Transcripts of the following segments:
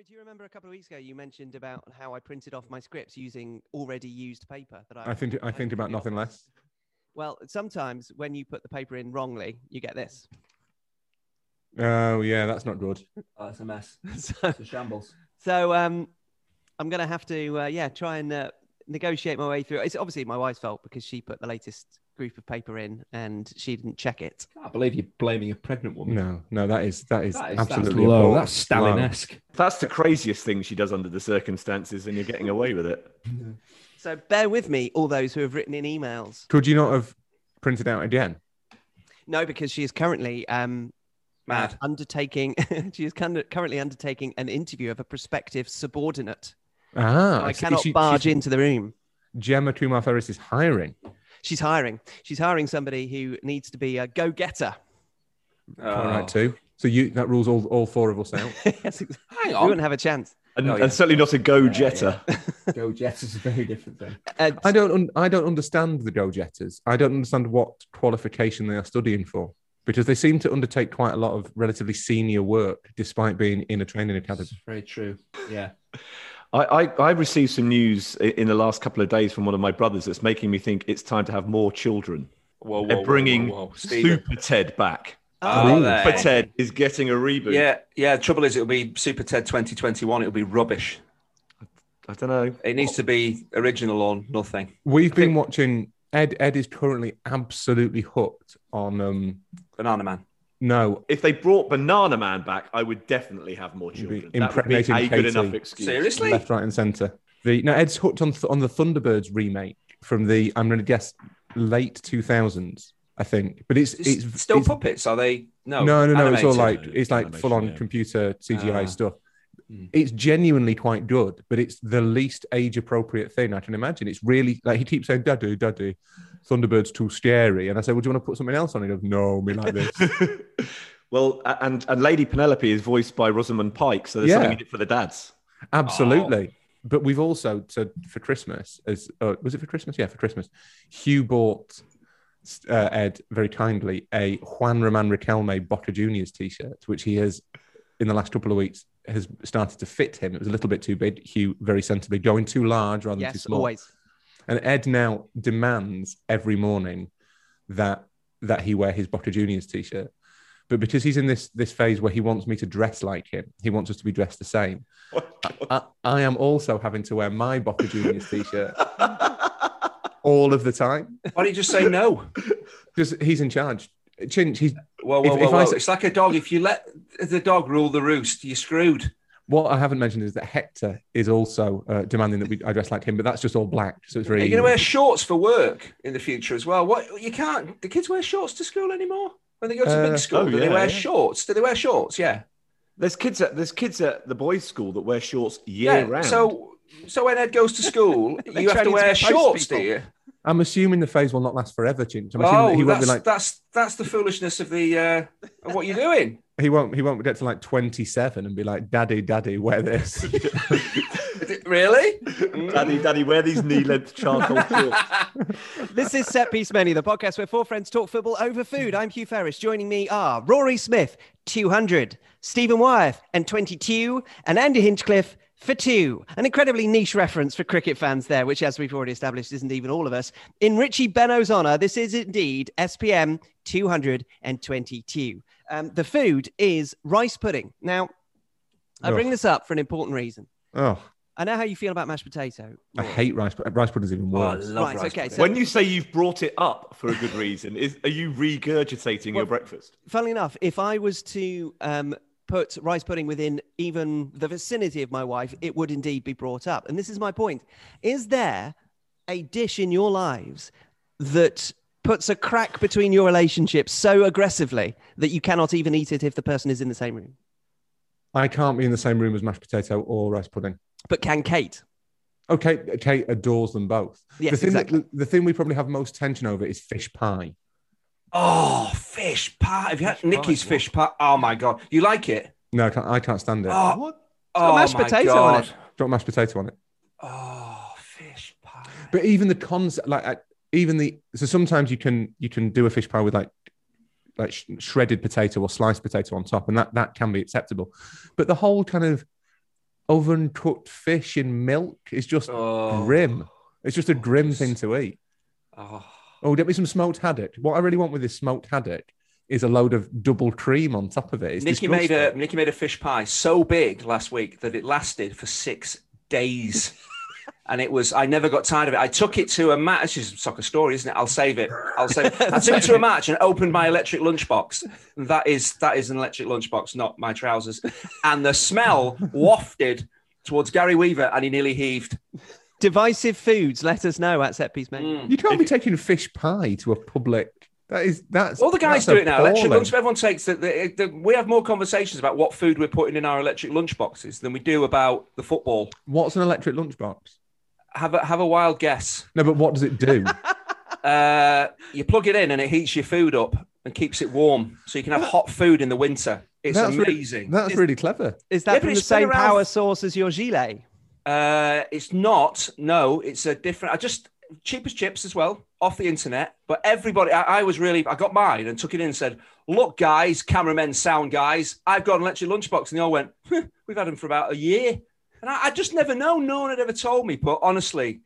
Rory, do you remember a couple of weeks ago you mentioned about how I printed off my scripts using already used paper that I I think I think about nothing less. Well, sometimes when you put the paper in wrongly, you get this. Oh yeah, that's not good. Oh, it's a mess. so, It's a shambles. so um, I'm going to have to, uh, yeah, try and uh, negotiate my way through. It's obviously my wife's fault because she put the latest group of paper in and she didn't check it. I believe you're blaming a pregnant woman. No, no, that is that is That is- absolutely that's low. abhorrent. That's Stalin-esque. That's the craziest thing she does under the circumstances, and you're getting away with it. So bear with me, all those who have written in emails. Could you not have printed out again? No, because she is currently um, Mad. uh, undertaking. she is currently undertaking an interview of a prospective subordinate. Ah, I is- is cannot she- barge into the room. Gemma Kumar Ferris is hiring. She's hiring. She's hiring somebody who needs to be a go-getter. All Oh. right, too. So you that rules all, all four of us out. yes, ex- Hang we wouldn't have a chance. And, Oh, yeah. and certainly not a go jetter. Go Jets is a very different thing. Uh, I don't un- I don't understand the Go Jetters. I don't understand what qualification they are studying for because they seem to undertake quite a lot of relatively senior work despite being in a training academy. It's very true. Yeah. I, I, I received some news in the last couple of days from one of my brothers that's making me think it's time to have more children. Whoa, They're bringing Super Ted back. Oh, Ooh. there. Super Ted is getting a reboot. Yeah, yeah. The trouble is, it'll be Super Ted 2021. It'll be rubbish. I don't know. It needs to be original or nothing. We've been watching Ed Ed is currently absolutely hooked on um Banana Man. No If they brought Banana Man back, I would definitely have more Be children. That would be impregnating a good enough excuse. Seriously? left right and center. The no Ed's hooked on on the Thunderbirds remake from the I'm going to guess late 2000s I think, but it's It's, it's still it's, puppets, are they? No, no, no, no. It's all like it's like full on yeah. computer CGI Ah. stuff. Mm. It's genuinely quite good, but it's the least age appropriate thing I can imagine. It's really like he keeps saying, "Daddy, Daddy, Thunderbird's too scary," and I say, "Well, do you want to put something else on?" He goes, "No, me like this." well, and and Lady Penelope is voiced by Rosamund Pike, so there's Yeah. something in it for the dads. Absolutely. But we've also said for Christmas, as uh, was it for Christmas? Yeah, for Christmas, Hugh bought uh, Ed very kindly a Juan Roman Riquelme Boca Juniors t-shirt, which he has in the last couple of weeks has started to fit him. It was a little bit too big. Hugh very sensibly going too large rather than too yes, small. always. And Ed now demands every morning that that he wear his Boca Juniors t-shirt. But because he's in this this phase where he wants me to dress like him, he wants us to be dressed the same. I, I am also having to wear my Boca Juniors t-shirt all of the time Why don't you just say no? because he's in charge. Chinch, he's Whoa, If- whoa, whoa, if I It's like a dog. If you let the dog rule the roost, you're screwed. what I haven't mentioned is that Hector is also uh, demanding that we I dress like him, but that's just all black, so it's Are very. you going to wear shorts for work in the future as well? What you can't? The kids wear shorts to school anymore? When they go to Uh, big school, oh, do they wear yeah. shorts? Do they wear shorts? Yeah. There's kids at there's kids at the boys' school that wear shorts year yeah. round. So, so when Ed goes to school, you have to him to wear be post shorts, do you? I'm assuming the phase will not last forever, Chinch. I'm Oh, that he won't that's, be like that's that's the foolishness of the uh, of what you're doing. he won't he won't get to like 27 and be like, Daddy, Daddy, wear this. really? daddy, daddy, wear these knee-length charcoal shorts. This is Set Piece Menu, the podcast where four friends talk football over food. I'm Hugh Ferris. Joining me are Rory Smith, 200, Stephen Wyeth, and 22, and Andy Hinchcliffe for two. An incredibly niche reference for cricket fans there, which, as we've already established, isn't even all of us. In Richie Benaud's honour, this is indeed SPM 222. Um, the food is rice pudding. Now, I bring this up for an important reason. oh, I know how you feel about mashed potato. I hate rice. but Rice pudding's even Oh, I worse. love Right, rice okay, so- when you say you've brought it up for a good reason, is are you regurgitating your breakfast? funnily enough, if I was to um, put rice pudding within even the vicinity of my wife, it would indeed be brought up. And this is my point. Is there a dish in your lives that puts a crack between your relationships so aggressively that you cannot even eat it if the person is in the same room? I can't be in the same room as mashed potato or rice pudding. But can Kate? Oh, okay, Kate adores them both. Yes, the thing exactly. that, the thing we probably have most tension over is fish pie. Oh, fish pie. Have you had Fish Nikki's what? fish pie? Oh my god, you like it? No, I can't, I can't stand it. Oh, What? oh mashed my potato god. on it. Don't mashed potato on it. Oh, fish pie. But even the concept, like I- even the so sometimes you can you can do a fish pie with like like sh- shredded potato or sliced potato on top, and that that can be acceptable. But the whole kind of oven cooked fish in milk is just Oh. grim. It's just a grim thing to eat. Oh. Oh, get me some smoked haddock. What I really want with this smoked haddock is a load of double cream on top of it. It's Nikki made a disgusting. Nikki made a fish pie so big last week that it lasted for six days. And it was, I never got tired of it. I took it to a match. It's just a soccer story, isn't it? I'll save it. I'll save it. I took it to a match and opened my electric lunchbox. That is, that is an electric lunchbox, not my trousers. And the smell wafted towards Gary Weaver and he nearly heaved. Divisive foods. Let us know at set piece menu. Mm. You can't be taking fish pie to a public. That is that's All the guys that's do it now. Electric appalling. lunch. Everyone takes the, the, the, We have more conversations about what food we're putting in our electric lunch boxes than we do about the football. What's an electric lunchbox? Have a have a wild guess. No, but what does it do? Uh, you plug it in and it heats your food up and keeps it warm, so you can have hot food in the winter. It's That's re- amazing. That's Is- really clever. Is that but from the same around- power source as your gilet? Uh, it's not. No, it's a different. I just cheap as chips as well off the internet. But everybody, I, I was really. I got mine and took it in and said, "Look, guys, cameramen, sound guys, I've got an electric lunchbox." And they all went, "Huh, "We've had them for about a year." And I, I just never know. No one had ever told me. But honestly,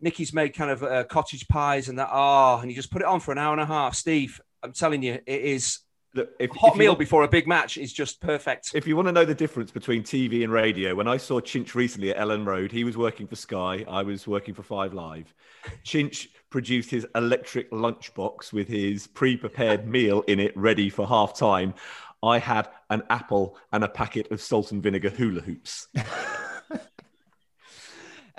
Nikki's made kind of uh, cottage pies and that. Oh, and you just put it on for an hour and a half. Steve, I'm telling you, it is Look, if, a hot if meal want- before a big match is just perfect. If you want to know the difference between TV and radio, when I saw Chinch recently at Elland Road, he was working for Sky, I was working for Five Live. Chinch produced his electric lunchbox with his pre prepared meal in it, ready for half time. I had an apple and a packet of salt and vinegar hula hoops.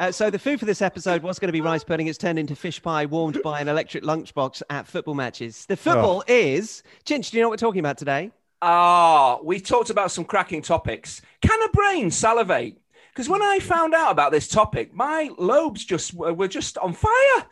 Uh, so the food for this episode was going to be rice pudding. It's turned into fish pie warmed by an electric lunchbox at football matches. The football is Chinch. Do you know what we're talking about today? Ah, we talked about some cracking topics. Can a brain salivate? Because when I found out about this topic, my lobes just were were just on fire.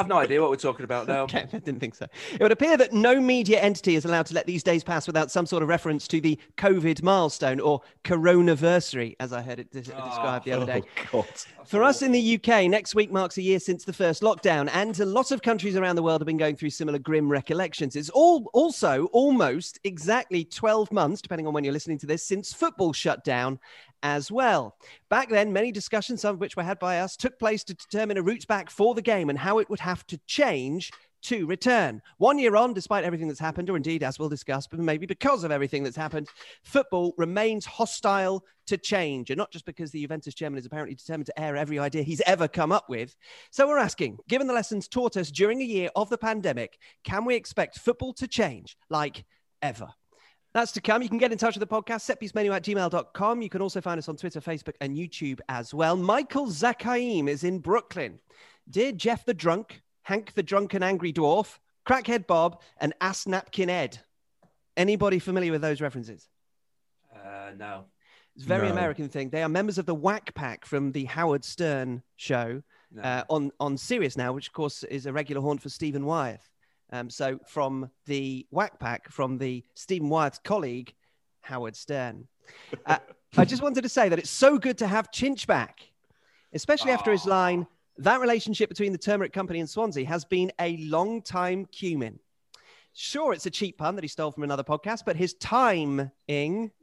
I've no idea what we're talking about now. Okay, I didn't think so. It would appear that no media entity is allowed to let these days pass without some sort of reference to the COVID milestone or coronaversary, as I heard it des- ah. described the other day. Oh, God. For us in the UK, next week marks a year since the first lockdown, and a lot of countries around the world have been going through similar grim recollections. It's all also almost exactly 12 months, depending on when you're listening to this, since football shut down as well. Back then, many discussions, some of which were had by us, took place to determine a route back for the game and how it would have to change to return. One year on, despite everything that's happened, or indeed, as we'll discuss, but maybe because of everything that's happened, football remains hostile to change. And not just because the Juventus chairman is apparently determined to air every idea he's ever come up with. So we're asking, given the lessons taught us during a year of the pandemic, can we expect football to change like ever? That's to come. You can get in touch with the podcast, setpiecemenu at gmail.com. You can also find us on Twitter, Facebook, and YouTube as well. Michael Zakaim is in Brooklyn. Dear Jeff the Drunk, Hank the Drunken Angry Dwarf, Crackhead Bob, and Ass Napkin Ed. Anybody familiar with those references? Uh, no. It's a very No. American thing. They are members of the Whack Pack from the Howard Stern show no. uh, on on Sirius now, which of course is a regular haunt for Stephen Wyeth. Um, so from the Whack Pack, from the Stephen Wyeth's colleague Howard Stern. Uh, I just wanted to say that it's so good to have Chinch back, especially after his line. That relationship between the Turmeric Company and Swansea has been a long time cumin. Sure, it's a cheap pun that he stole from another podcast, but his timing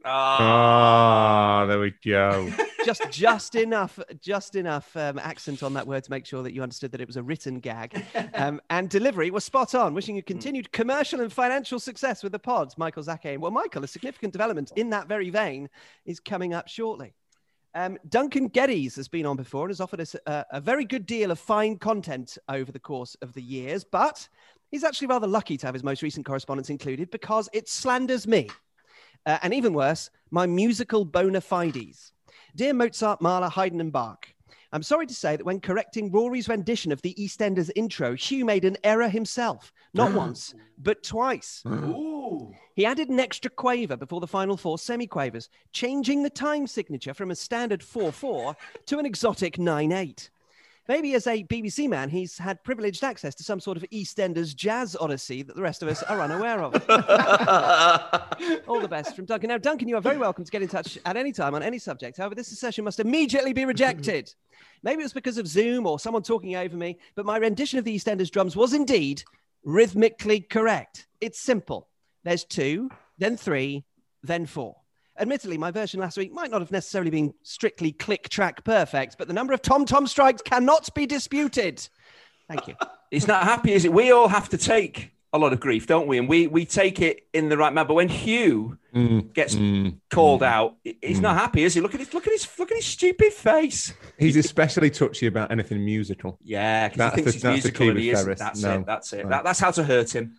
Ah. Ah, there we go. just just enough just enough um, accent on that word to make sure that you understood that it was a written gag. Um, and delivery was spot on wishing you continued commercial and financial success with the pods. Michael zake well michael a significant development in that very vein is coming up shortly. Um, Duncan Geddes has been on before and has offered us a, a very good deal of fine content over the course of the years, but he's actually rather lucky to have his most recent correspondence included because it slanders me. Uh, and even worse, my musical bona fides. Dear Mozart, Mahler, Haydn, and Bach, I'm sorry to say that when correcting Rory's rendition of the EastEnders intro, Hugh made an error himself, not once, but twice. Ooh. He added an extra quaver before the final four semiquavers, changing the time signature from a standard 4 4 to an exotic 9 8. Maybe as a BBC man, he's had privileged access to some sort of EastEnders jazz odyssey that the rest of us are unaware of. All the best from Duncan. Now, Duncan, you are very welcome to get in touch at any time on any subject. However, this session must immediately be rejected. Maybe it was because of Zoom or someone talking over me, but my rendition of the EastEnders drums was indeed rhythmically correct. It's simple. There's two, then three, then four. Admittedly, my version last week might not have necessarily been strictly click track perfect, but the number of Tom Tom strikes cannot be disputed. Thank you. He's not happy, is it? We all have to take a lot of grief, don't we? And we we take it in the right manner. But when Hugh Mm, gets mm. called out, he's not happy, is he? Look at his look at his look at his stupid face. He's especially touchy about anything musical. Yeah, because That's he thinks the- he's musical key and he with isn't. Ferris. That's No. it. That's it. No. That, that's how to hurt him.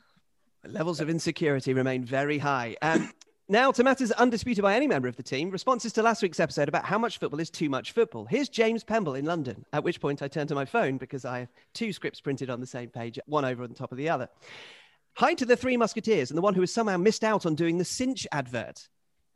Levels of insecurity remain very high. Um, now, to matters undisputed by any member of the team, responses to last week's episode about how much football is too much football. Here's James Pemble in London, at which point I turn to my phone because I have two scripts printed on the same page, one over on top of the other. Hi to the Three Musketeers and the one who has somehow missed out on doing the cinch advert.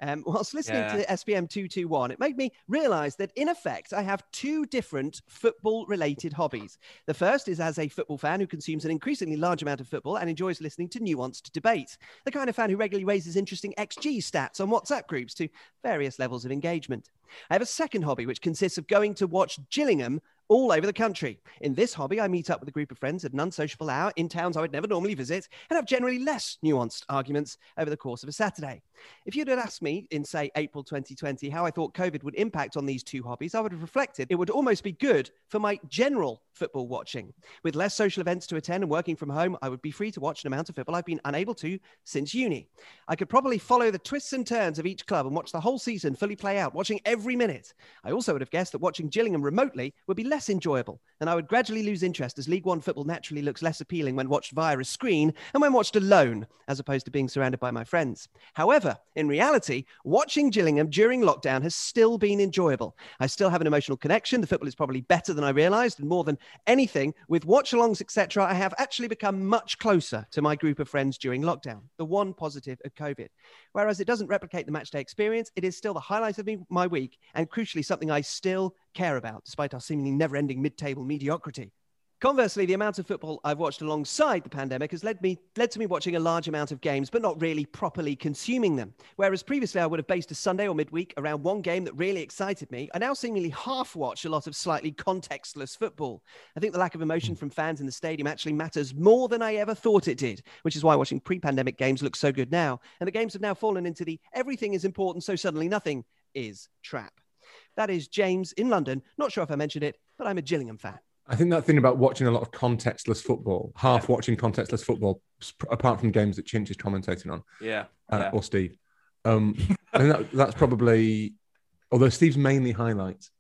Um, whilst listening Yeah. to SPM 221, it made me realize that in effect, I have two different football related hobbies. The first is as a football fan who consumes an increasingly large amount of football and enjoys listening to nuanced debate. The kind of fan who regularly raises interesting XG stats on WhatsApp groups to various levels of engagement. I have a second hobby which consists of going to watch Gillingham all over the country. In this hobby, I meet up with a group of friends at an unsociable hour in towns I would never normally visit and have generally less nuanced arguments over the course of a Saturday. If you'd had asked me in, say, April 2020 how I thought COVID would impact on these two hobbies, I would have reflected it would almost be good for my general football watching. With less social events to attend and working from home, I would be free to watch an amount of football I've been unable to since uni. I could probably follow the twists and turns of each club and watch the whole season fully play out, watching every minute. I also would have guessed that watching Gillingham remotely would be less enjoyable, and I would gradually lose interest as League One football naturally looks less appealing when watched via a screen and when watched alone, as opposed to being surrounded by my friends. However, in reality, watching Gillingham during lockdown has still been enjoyable. I still have an emotional connection. The football is probably better than I realized, and more than anything, with watch alongs, etc., I have actually become much closer to my group of friends during lockdown. The one positive of COVID. Whereas it doesn't replicate the matchday experience, it is still the highlight of my week, and crucially, something I still care about, despite our seemingly never ending mid table mediocrity. Conversely, the amount of football I've watched alongside the pandemic has led me led to me watching a large amount of games, but not really properly consuming them. Whereas previously I would have based a Sunday or midweek around one game that really excited me, I now seemingly half watch a lot of slightly contextless football. I think the lack of emotion from fans in the stadium actually matters more than I ever thought it did, which is why watching pre-pandemic games looks so good now. And the games have now fallen into the everything is important, so suddenly nothing is trap. That is James in London. Not sure if I mentioned it, but I'm a Gillingham fan. I think that thing about watching a lot of contextless football, half watching contextless football, apart from games that Chinch is commentating on, Yeah. uh, yeah. or Steve. Um, I think that, that's probably, although Steve's mainly highlights,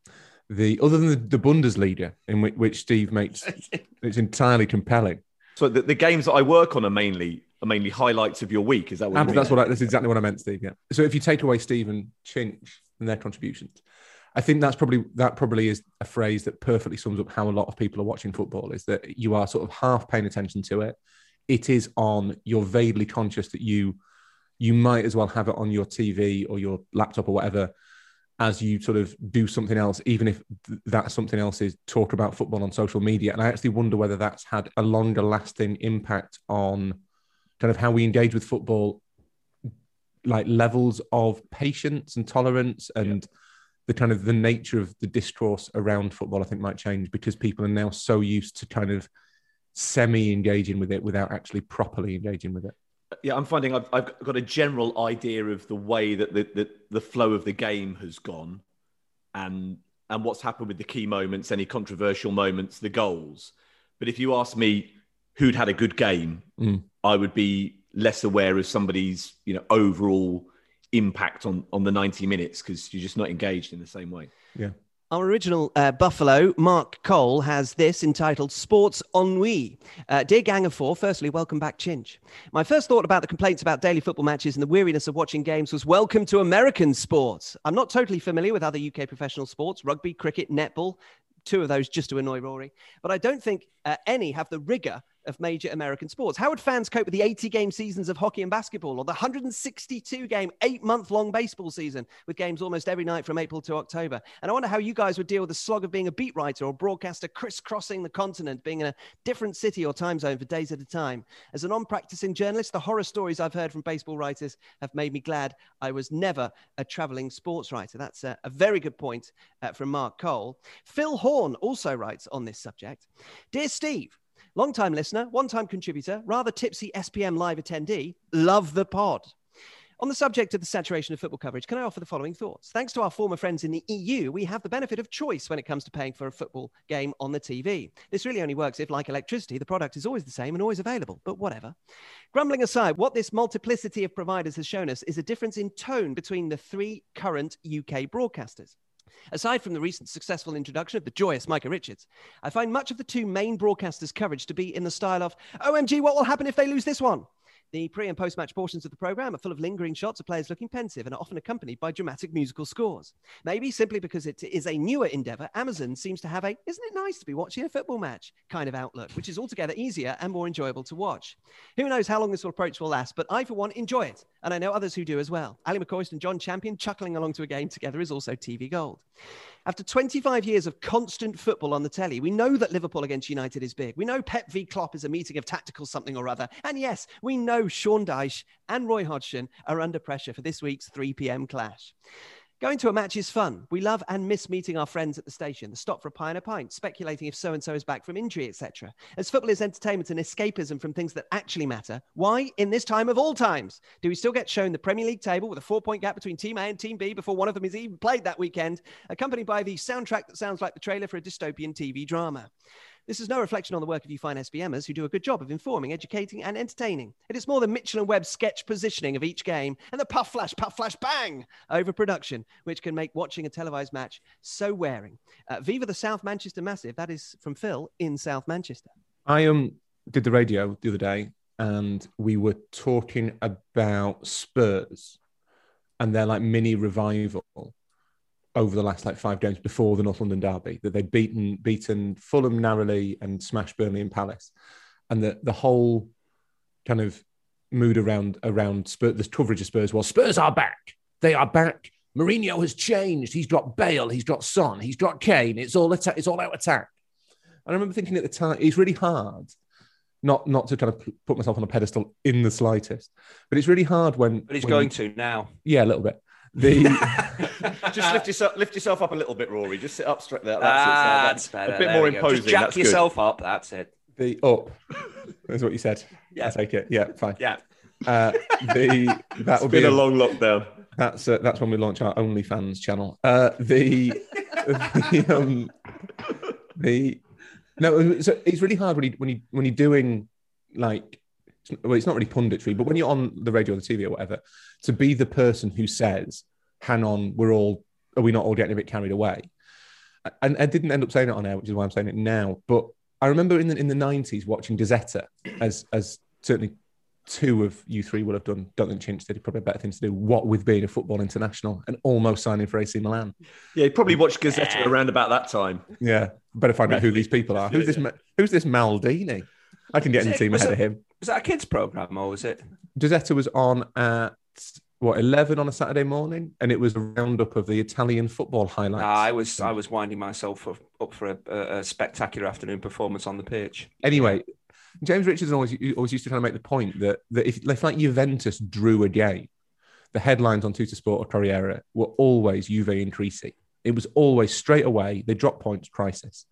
the other than the, the Bundesliga, in which, which Steve makes, it's entirely compelling. So the, the games that I work on are mainly are mainly highlights of your week. Is that what? And you that's what I, that's exactly what I meant, Steve. Yeah. So if you take away Steve and Chinch and their contributions, I think that's probably that probably is a phrase that perfectly sums up how a lot of people are watching football. Is that you are sort of half paying attention to it. It is on. You're vaguely conscious that you you might as well have it on your TV or your laptop or whatever as you sort of do something else, even if th- that something else is talk about football on social media. And I actually wonder whether that's had a longer lasting impact on kind of how we engage with football, like levels of patience and tolerance and the kind of the nature of the discourse around football, I think might change because people are now so used to kind of semi engaging with it without actually properly engaging with it. Yeah, I'm finding I've, I've got a general idea of the way that the, the, the flow of the game has gone and and what's happened with the key moments, any controversial moments, the goals. But if you ask me who'd had a good game, Mm. I would be less aware of somebody's you know overall impact on on the 90 minutes because you're just not engaged in the same way. Yeah. Our original uh, Buffalo, Mark Cole, has this entitled Sports Ennui. Uh, Dear Gang of Four, firstly, welcome back, Chinch. My first thought about the complaints about daily football matches and the weariness of watching games was welcome to American sports. I'm not totally familiar with other UK professional sports, rugby, cricket, netball, two of those just to annoy Rory, but I don't think uh, any have the rigor of major American sports. How would fans cope with the 80 game seasons of hockey and basketball or the 162 game, eight month long baseball season with games almost every night from April to October? And I wonder how you guys would deal with the slog of being a beat writer or broadcaster crisscrossing the continent, being in a different city or time zone for days at a time. As a non practicing journalist, the horror stories I've heard from baseball writers have made me glad I was never a traveling sports writer. That's a, a very good point uh, from Mark Cole. Phil Horn also writes on this subject Dear Steve, Long time listener, one time contributor, rather tipsy SPM live attendee, love the pod. On the subject of the saturation of football coverage, can I offer the following thoughts? Thanks to our former friends in the EU, we have the benefit of choice when it comes to paying for a football game on the TV. This really only works if, like electricity, the product is always the same and always available, but whatever. Grumbling aside, what this multiplicity of providers has shown us is a difference in tone between the three current UK broadcasters. Aside from the recent successful introduction of the joyous Micah Richards, I find much of the two main broadcasters' coverage to be in the style of, OMG, what will happen if they lose this one? The pre and post match portions of the programme are full of lingering shots of players looking pensive and are often accompanied by dramatic musical scores. Maybe simply because it is a newer endeavour, Amazon seems to have a isn't it nice to be watching a football match kind of outlook, which is altogether easier and more enjoyable to watch. Who knows how long this approach will last, but I, for one, enjoy it, and I know others who do as well. Ally McCoist and John Champion chuckling along to a game together is also TV gold. After 25 years of constant football on the telly, we know that Liverpool against United is big. We know Pep v Klopp is a meeting of tactical something or other. And yes, we know Sean Dyche and Roy Hodgson are under pressure for this week's 3 p.m. clash. Going to a match is fun. We love and miss meeting our friends at the station, the stop for a pie and a pint, speculating if so and so is back from injury, etc. As football is entertainment and escapism from things that actually matter, why, in this time of all times, do we still get shown the Premier League table with a four point gap between Team A and Team B before one of them is even played that weekend, accompanied by the soundtrack that sounds like the trailer for a dystopian TV drama? This is no reflection on the work of you fine SPMers who do a good job of informing, educating, and entertaining. It is more than Mitchell and Webb's sketch positioning of each game and the puff flash, puff flash, bang overproduction, which can make watching a televised match so wearing. Uh, Viva the South Manchester Massive. That is from Phil in South Manchester. I um did the radio the other day, and we were talking about Spurs and their like mini revival over the last like five games before the North London derby that they'd beaten beaten Fulham narrowly and smashed Burnley and Palace, and the the whole kind of mood around around Spurs, this coverage of Spurs was Spurs are back, they are back. Mourinho has changed. He's got Bale, he's got Son, he's got Kane. It's all attack. It's all out attack. And I remember thinking at the time, it's really hard not not to kind of put myself on a pedestal in the slightest, but it's really hard when. But he's when going to now. Yeah, a little bit. The Just lift yourself, lift yourself up a little bit, Rory. Just sit up straight there. That's, Ah, it. that's better. A bit There more imposing. Just jack that's good. yourself up. That's it. the up is what you said. Yeah. I take it. Yeah, fine. Yeah. Uh, the that It's will been be a long lockdown. That's uh, that's when we launch our OnlyFans channel. Uh, the the, um, the no, so it's really hard when you when you when you're doing like well, it's not really punditry, but when you're on the radio or the TV or whatever, to be the person who says, "Hang on, we're all are we not all getting a bit carried away?" And I didn't end up saying it on air, which is why I'm saying it now. But I remember in the in the '90s watching Gazzetta, as as certainly two of you three will have done. Don't think Chinch did probably a better thing to do. What with being a football international and almost signing for AC Milan. Yeah, you probably watched Gazzetta around about that time. Yeah, better find out who these people are. Who's this? Who's this Maldini? I can get in the team ahead of him. Was that a kids' program or was it? Gazzetta was on at what eleven on a Saturday morning, and it was a roundup of the Italian football highlights. I was I was winding myself up for a, a, spectacular afternoon performance on the pitch. anyway, James Richardson always always used to kind of make the point that that if, if like Juventus drew a game, the headlines on Tuttosport or Corriere were always Juve in Crisi. It was always straight away they drop points crisis,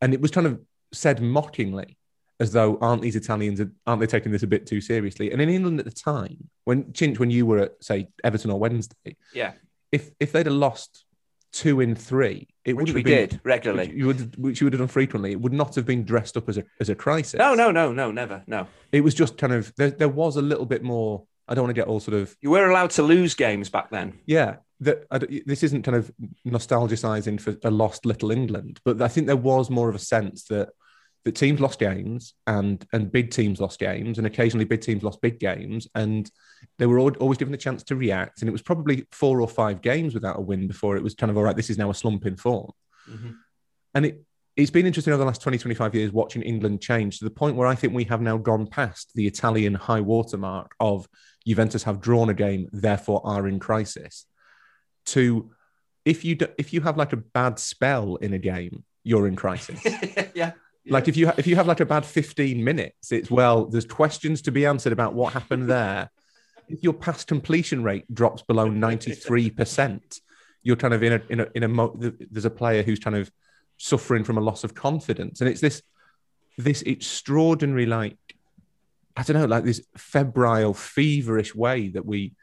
and it was kind of said mockingly as though aren't these Italians aren't they taking this a bit too seriously? And in England at the time, when Chinch, when you were at say Everton or Wednesday, Yeah, if if they'd have lost two in three, it which would we been did regularly. which you would which you would have done frequently. It would not have been dressed up as a as a crisis. No, no, no, no, never, no. It was just kind of there. There was a little bit more. I don't want to get all sort of You were allowed to lose games back then. yeah. That this isn't kind of nostalgizing for a lost little England, but I think there was more of a sense that that teams lost games and and big teams lost games, and occasionally big teams lost big games, and they were al- always given the chance to react. And it was probably four or five games without a win before it was kind of all right. This is now a slump in form. Mhm. And it, it's been interesting over the last 20, 25 years watching England change to the point where I think we have now gone past the Italian high watermark of Juventus have drawn a game, therefore are in crisis, to if you do, if you have like a bad spell in a game, you're in crisis. yeah. Like if you if you have like a bad 15 minutes, it's well, there's questions to be answered about what happened there. If your pass completion rate drops below 93%, you're kind of in a in a in a mo- there's a player who's kind of suffering from a loss of confidence. And it's this this extraordinary like I don't know, like this febrile, feverish way that we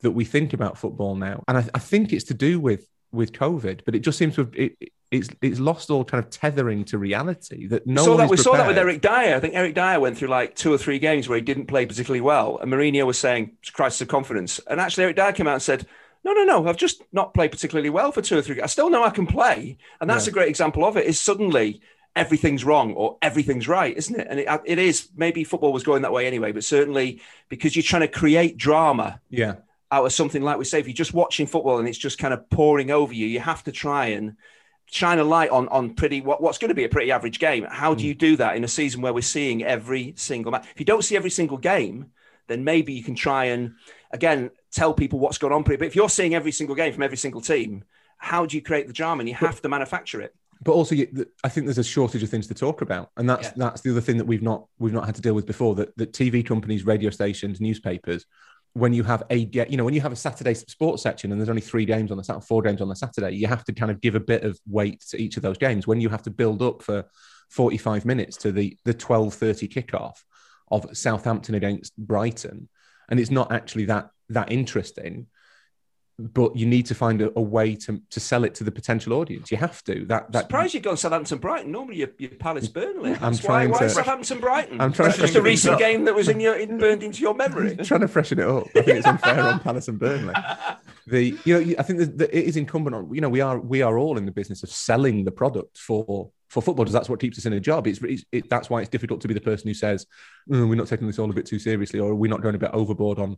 that we think about football now, and I, I think it's to do with with COVID, but it just seems to have it, it's it's lost all kind of tethering to reality that no we saw one that we saw that with. Eric Dier. I think Eric Dier went through like two or three games where he didn't play particularly well, and Mourinho was saying it's a crisis of confidence. And actually, Eric Dier came out and said, "No, no, no, I've just not played particularly well for two or three. I still know I can play." And that's Yeah. a great example of it. Is suddenly everything's wrong or everything's right, isn't it? And it, it is. Maybe football was going that way anyway, but certainly because you're trying to create drama Yeah, out of something like we say, if you're just watching football and it's just kind of pouring over you, you have to try and shine a light on on pretty what, what's going to be a pretty average game. How do hmm. you do that in a season where we're seeing every single match? If you don't see every single game, then maybe you can try and again tell people what's going on. But if you're seeing every single game from every single team, how do you create the drama? And you have to manufacture it. but also you- I think there's a shortage of things to talk about, and that's Yeah. that's the other thing that we've not we've not had to deal with before. That that TV companies, radio stations, newspapers, when you have a you know when you have a Saturday sports section and there's only three games on the Saturday, four games on the Saturday, you have to kind of give a bit of weight to each of those games. When you have to build up for 45 minutes to the the 12:30 kickoff of Southampton against Brighton, and it's not actually that that interesting. But you need to find a, a way to, to sell it to the potential audience. You have to. That that Surprised you go Southampton Brighton. Normally you're, you're Palace Burnley. I'm That's why, trying why to- Southampton Brighton? I'm trying That's to just a recent game that was in your in, burned into your memory. trying to freshen it up. I think it's unfair on Palace and Burnley. The you know I think that, it is incumbent on you know we are we are all in the business of selling the product for for footballers. That's what keeps us in a job. It's, it's it, that's why it's difficult to be the person who says "Mm, we're not taking this all a bit too seriously or we're not going a bit overboard on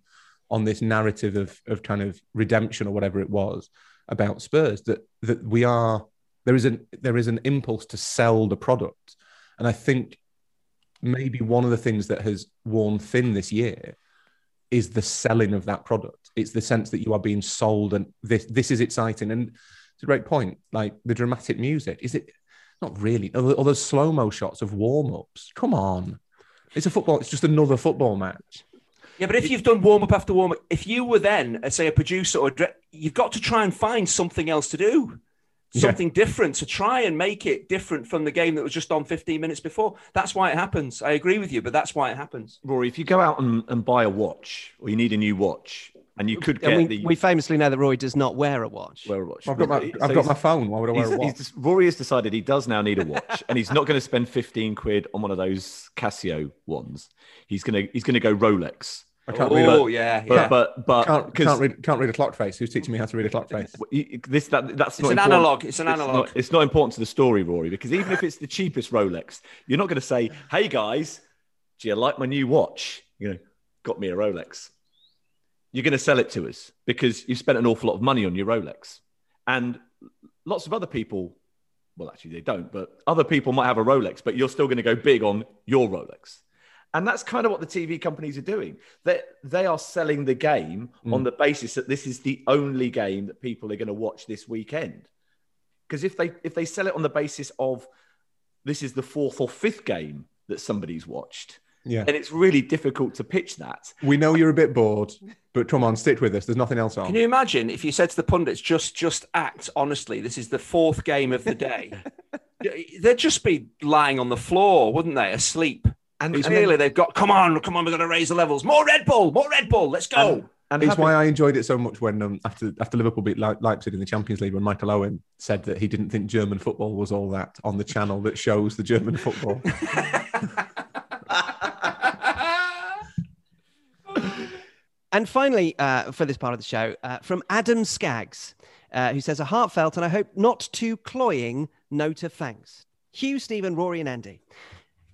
on this narrative of of kind of redemption or whatever it was about Spurs. That that we are there is an there is an impulse to sell the product, and I think maybe one of the things that has worn thin this year is the selling of that product. It's the sense that you are being sold, and this this is exciting. And it's a great point. Like the dramatic music, is it not really? Or those slow mo shots of warm ups. Come on, it's a football. It's just another football match. Yeah, but if you've done warm up after warm up, if you were then, uh, say, a producer or a you've got to try and find something else to do, Yeah. something different to try and make it different from the game that was just on 15 minutes before. That's why it happens. I agree with you, but that's why it happens. Rory, if you go out and, and buy a watch, or you need a new watch, and you could get And we, the we famously know that Roy does not wear a watch. wear a watch. I've got my I've got my phone. Why would I wear a watch? he's just- Rory has decided he does now need a watch, and he's not going to spend fifteen quid on one of those Casio ones. He's gonna he's gonna go Rolex. I can't read. Oh, A, yeah, But yeah. but but can't, 'cause can't read. Can't read a clock face. Who's teaching me how to read a clock face? this that that's It's not an important. analog. It's an It's analog. not, it's not important to the story, Rory, because even if it's the cheapest Rolex, you're not going to say, "Hey guys, do you like my new watch?" You know, got me a Rolex. You're going to sell it to us because you've spent an awful lot of money on your Rolex, and lots of other people. Well, actually, they don't, but other people might have a Rolex, but you're still going to go big on your Rolex. And that's kind of what the TV companies are doing. They, they are selling the game mm. on the basis that this is the only game that people are going to watch this weekend. Because if they if they sell it on the basis of this is the fourth or fifth game that somebody's watched, Yeah, then it's really difficult to pitch that. we know you're a bit bored, but come on, stick with us. There's nothing else on. Can you imagine if you said to the pundits, just just act honestly, this is the fourth game of the day? They'd just be lying on the floor, wouldn't they, asleep? And, It's and really, they've got, come on, come on, we're gonna raise the levels. More Red Bull, more Red Bull, let's go. and, and It's having- why I enjoyed it so much when um, after after Liverpool beat Le- Leipzig in the Champions League when Michael Owen said that he didn't think German football was all that on the channel that shows the German football. And finally, uh, for this part of the show, uh, from Adam Skaggs, uh, who says, A heartfelt and I hope not too cloying note of thanks. Hugh, Stephen, Rory, and Andy.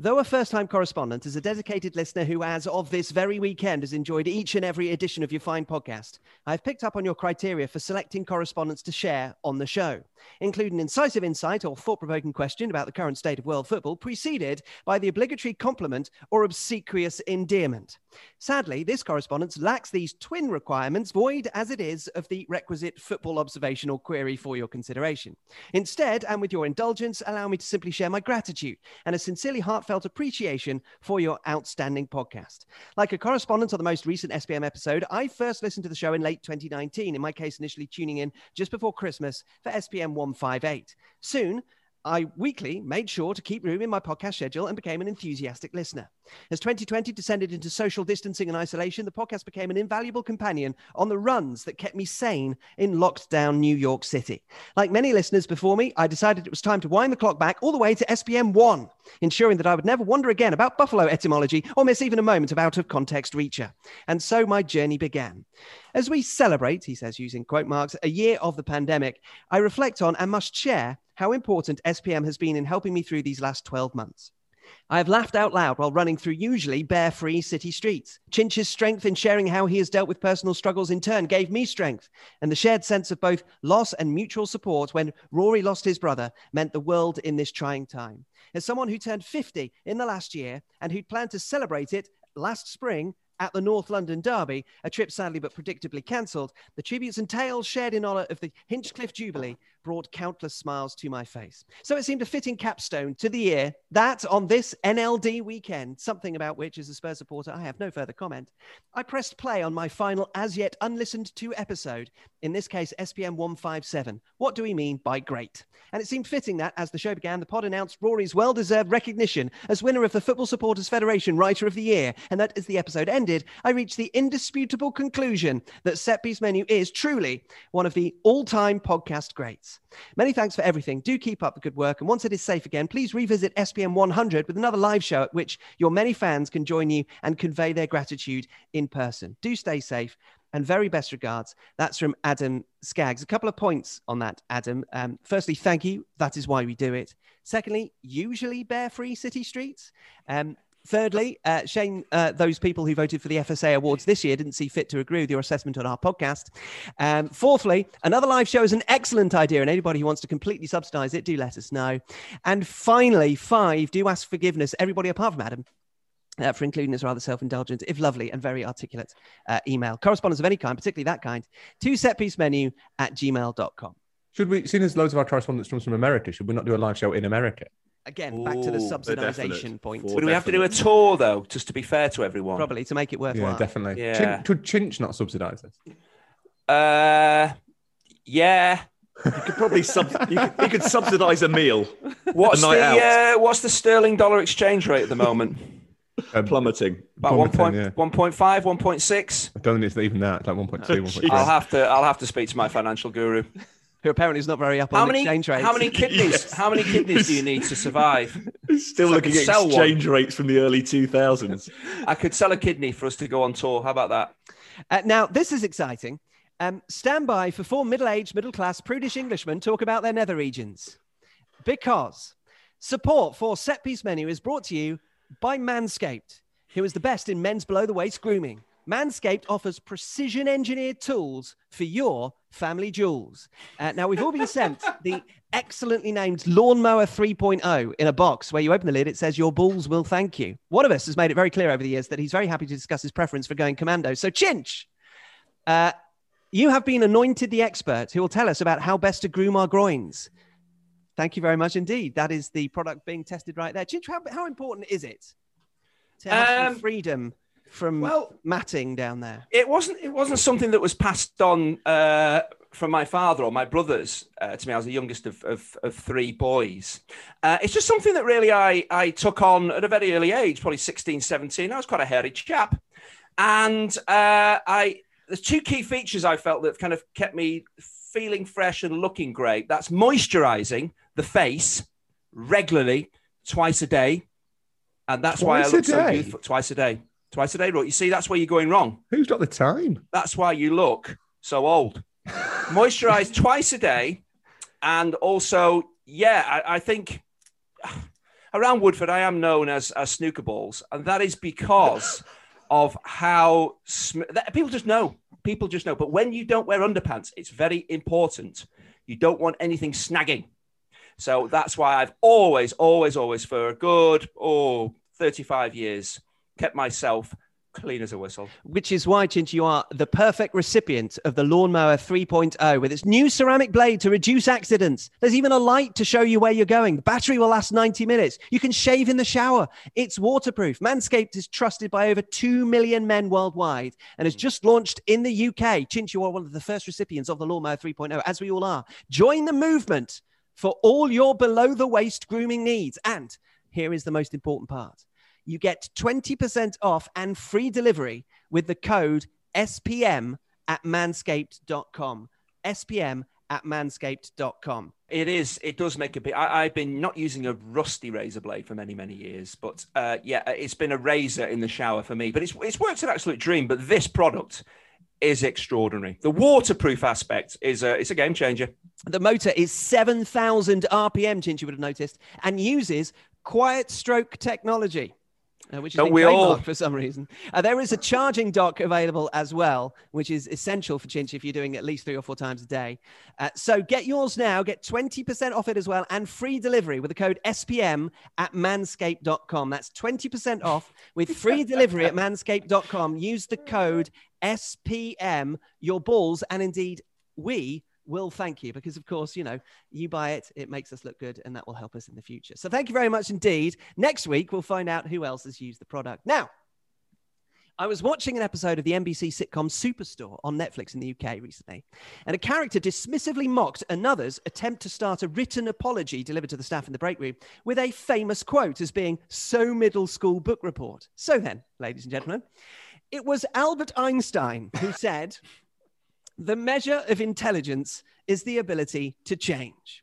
Though a first time correspondent, is a dedicated listener who, as of this very weekend, has enjoyed each and every edition of your fine podcast, I've picked up on your criteria for selecting correspondents to share on the show, including incisive insight or thought provoking question about the current state of world football, preceded by the obligatory compliment or obsequious endearment. Sadly, this correspondence lacks these twin requirements, void as it is of the requisite football observational query for your consideration. Instead, and with your indulgence, allow me to simply share my gratitude and a sincerely heartfelt appreciation for your outstanding podcast. Like a correspondent on the most recent SPM episode, I first listened to the show in late 2019, in my case, initially tuning in just before Christmas for SPM 158. Soon, I weekly made sure to keep room in my podcast schedule and became an enthusiastic listener. As 2020 descended into social distancing and isolation, the podcast became an invaluable companion on the runs that kept me sane in locked down New York City. Like many listeners before me, I decided it was time to wind the clock back all the way to SPM 1, ensuring that I would never wonder again about buffalo etymology or miss even a moment of out of context reacher. And so my journey began. As we celebrate, he says using quote marks, a year of the pandemic, I reflect on and must share how important SPM has been in helping me through these last 12 months. I have laughed out loud while running through usually bare free city streets. Chinch's strength in sharing how he has dealt with personal struggles in turn gave me strength, and the shared sense of both loss and mutual support when Rory lost his brother meant the world in this trying time. As someone who turned 50 in the last year and who'd planned to celebrate it last spring at the North London Derby, a trip sadly but predictably cancelled, the tributes and tales shared in honour of the Hinchcliffe Jubilee brought countless smiles to my face. So it seemed a fitting capstone to the year that on this NLD weekend, something about which, as a Spurs supporter, I have no further comment, I pressed play on my final as yet unlistened to episode, in this case SPM 157. What do we mean by great? And it seemed fitting that as the show began, the pod announced Rory's well deserved recognition as winner of the Football Supporters Federation Writer of the Year, and that as the episode ended, I reached the indisputable conclusion that Set Piece Menu is truly one of the all time podcast greats. Many thanks for everything. Do keep up the good work. And once it is safe again, please revisit SPM 100 with another live show at which your many fans can join you and convey their gratitude in person. Do stay safe and very best regards. That's from Adam Skaggs. A couple of points on that, Adam. Um, firstly, thank you. That is why we do it. Secondly, usually bear free city streets. Um, Thirdly, uh, Shane, uh, those people who voted for the FSA awards this year didn't see fit to agree with your assessment on our podcast. Um, fourthly, another live show is an excellent idea, and anybody who wants to completely subsidize it, do let us know. And finally, five, do ask forgiveness, everybody apart from Adam. Uh, for including this rather self-indulgent, if lovely and very articulate uh, email. Correspondence of any kind, particularly that kind, to setpiecemenu at gmail.com. Should we, seeing as loads of our correspondence comes from America, should we not do a live show in America? Again, back to the subsidization point. For Would we have to do a tour though, just to be fair to everyone? Probably to make it worthwhile. Yeah, definitely. Yeah. Chin, could Chinch not subsidise this? Uh, yeah. You could probably sub- you, could, you could subsidize a meal. What's A night the out. uh, what's the sterling dollar exchange rate at the moment? Um, Plummeting. About one Plummeting, point, yeah. 1.5, 1.6? I don't think it's even that. It's like 1.2, Oh, 1.3. I'll have to I'll have to speak to my financial guru. Who apparently is not very up How on many exchange rates. how many kidneys Yes. how many kidneys do you need to survive? Still So looking at sell one. exchange rates from the early 2000s. I could sell a kidney for us to go on tour. How about that? Uh, now, this is exciting. Um, stand by for four middle aged, middle class, prudish Englishmen talk about their nether regions. Because support for Set Piece Menu is brought to you by Manscaped, who is the best in men's below the waist grooming. Manscaped offers precision engineered tools for your family jewels. Uh, now, we've all been sent the excellently named Lawnmower 3.0 in a box where you open the lid, it says, Your balls will thank you. One of us has made it very clear over the years that he's very happy to discuss his preference for going commando. So, Chinch, uh, you have been anointed the expert who will tell us about how best to groom our groins. Thank you very much indeed. That is the product being tested right there. Chinch, how, how important is it to have Um, freedom from well- matting down there? It wasn't it wasn't something that was passed on uh, from my father or my brothers uh, to me. I was the youngest of, of, of three boys. Uh, it's just something that really I, I took on at a very early age, probably 16, 17. I was quite a hairy chap. And uh, I there's two key features I felt that kind of kept me feeling fresh and looking great. That's moisturizing the face regularly, twice a day. And that's why I Twice look so day? youthful. Twice a day. Twice a day, right? You see, that's where you're going wrong. Who's got the time? That's why you look so old. Moisturize twice a day. And also, yeah, I, I think around Woodford, I am known as, as snooker balls. And that is because of how sm- that, people just know. People just know. But when you don't wear underpants, it's very important. You don't want anything snagging. So that's why I've always, always, always, for a good, oh, 35 years, kept myself clean as a whistle. Which is why, Chinch, you are the perfect recipient of the Lawnmower 3.0 with its new ceramic blade to reduce accidents. There's even a light to show you where you're going. The battery will last 90 minutes. You can shave in the shower. It's waterproof. Manscaped is trusted by over 2 million men worldwide and has just launched in the UK. Chinch, you are one of the first recipients of the Lawnmower 3.0, as we all are. Join the movement for all your below the waist grooming needs. And here is the most important part you get 20% off and free delivery with the code SPM at manscaped.com. SPM at manscaped.com. It is. It does make a bit. I, have been not using a rusty razor blade for many, many years, but uh, yeah, it's been a razor in the shower for me. But it's it's worked an absolute dream. But this product is extraordinary. The waterproof aspect is a it's a game changer. The motor is seven thousand RPM, Chinch, you would have noticed, and uses quiet stroke technology uh, which is we all for some reason. Uh, there is a charging dock available as well, which is essential for Chinch if you're doing at least three or four times a day. Uh, so get yours now, get 20% off it as well, and free delivery with the code SPM at manscaped.com. That's 20% off with free delivery at manscaped.com. Use the code SPM. Your balls, and indeed we will thank you because, of course, you know, you buy it, it makes us look good, and that will help us in the future. So thank you very much indeed. Next week, we'll find out who else has used the product. Now, I was watching an episode of the NBC sitcom Superstore on Netflix in the UK recently, and a character dismissively mocked another's attempt to start a written apology delivered to the staff in the break room with a famous quote as being so middle school book report. So then, ladies and gentlemen, it was Albert Einstein who said, the measure of intelligence is the ability to change.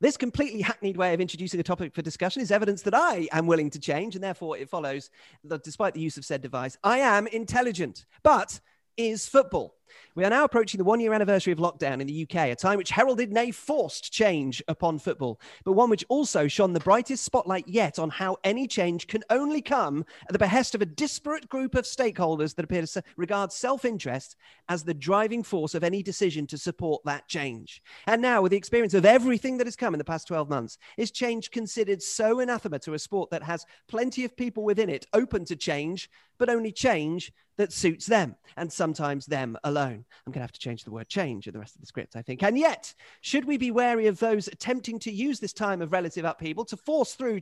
This completely hackneyed way of introducing a topic for discussion is evidence that I am willing to change, and therefore it follows that despite the use of said device, I am intelligent. But is football we are now approaching the one year anniversary of lockdown in the UK, a time which heralded, nay, forced change upon football, but one which also shone the brightest spotlight yet on how any change can only come at the behest of a disparate group of stakeholders that appear to regard self interest as the driving force of any decision to support that change. And now, with the experience of everything that has come in the past 12 months, is change considered so anathema to a sport that has plenty of people within it open to change, but only change that suits them and sometimes them alone. I'm going to have to change the word change in the rest of the script, I think. And yet, should we be wary of those attempting to use this time of relative upheaval to force through,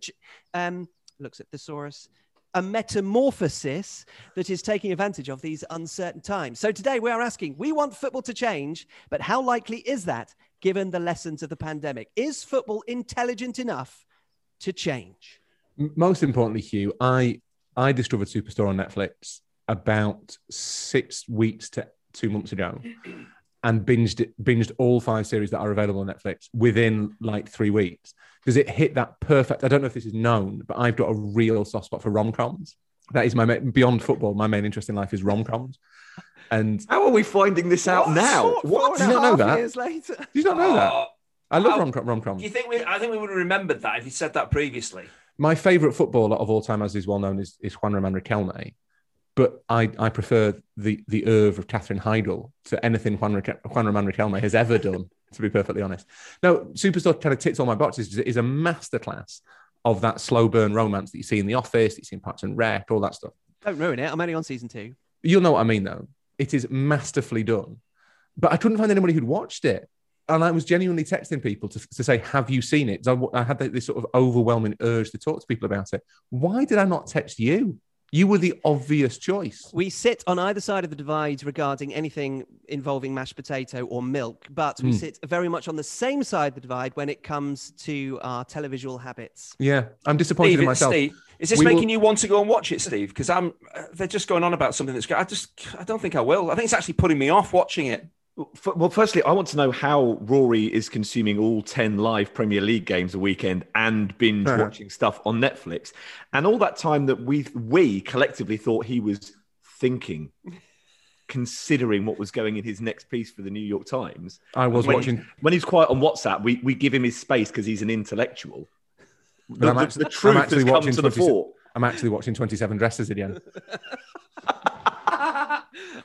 um, looks at thesaurus, a metamorphosis that is taking advantage of these uncertain times. So today we are asking, we want football to change, but how likely is that given the lessons of the pandemic? Is football intelligent enough to change? Most importantly, Hugh, I I discovered Superstore on Netflix about six weeks to two months ago and binged binged all five series that are available on Netflix within like three weeks because it hit that perfect. I don't know if this is known, but I've got a real soft spot for rom coms. That is my main, beyond football. My main interest in life is rom coms. And how are we finding this out what? now? What? what? Do you not know that? Years later. Do you not know that? Oh. I love rom rom coms. Do you think we? I think we would have remembered that if you said that previously. My favorite footballer of all time, as is well known, is, is Juan Roman Riquelme but I, I prefer the the oeuvre of Katherine Heigl to anything Juan, Juan Roman Riquelme has ever done, to be perfectly honest. Now, Superstore kind of ticks all my boxes. It is a masterclass of that slow burn romance that you see in The Office, that you see in Parks and Rec, all that stuff. Don't ruin it. I'm only on season two. You'll know what I mean, though. It is masterfully done. But I couldn't find anybody who'd watched it. And I was genuinely texting people to, to say, Have you seen it? So I had this sort of overwhelming urge to talk to people about it. Why did I not text you? You were the obvious choice. We sit on either side of the divide regarding anything involving mashed potato or milk, but we mm. sit very much on the same side of the divide when it comes to our televisual habits. Yeah, I'm disappointed Steve, in myself. Steve, is this we making will... you want to go and watch it, Steve? Because I'm, uh, they're just going on about something that's. I just, I don't think I will. I think it's actually putting me off watching it. Well, firstly, I want to know how Rory is consuming all 10 live Premier League games a weekend and binge uh-huh. watching stuff on Netflix. And all that time that we we collectively thought he was thinking, considering what was going in his next piece for the New York Times. I was when watching. He, when he's quiet on WhatsApp, we, we give him his space because he's an intellectual. The, actually, the, truth has come to the fore. I'm actually watching 27 Dresses again.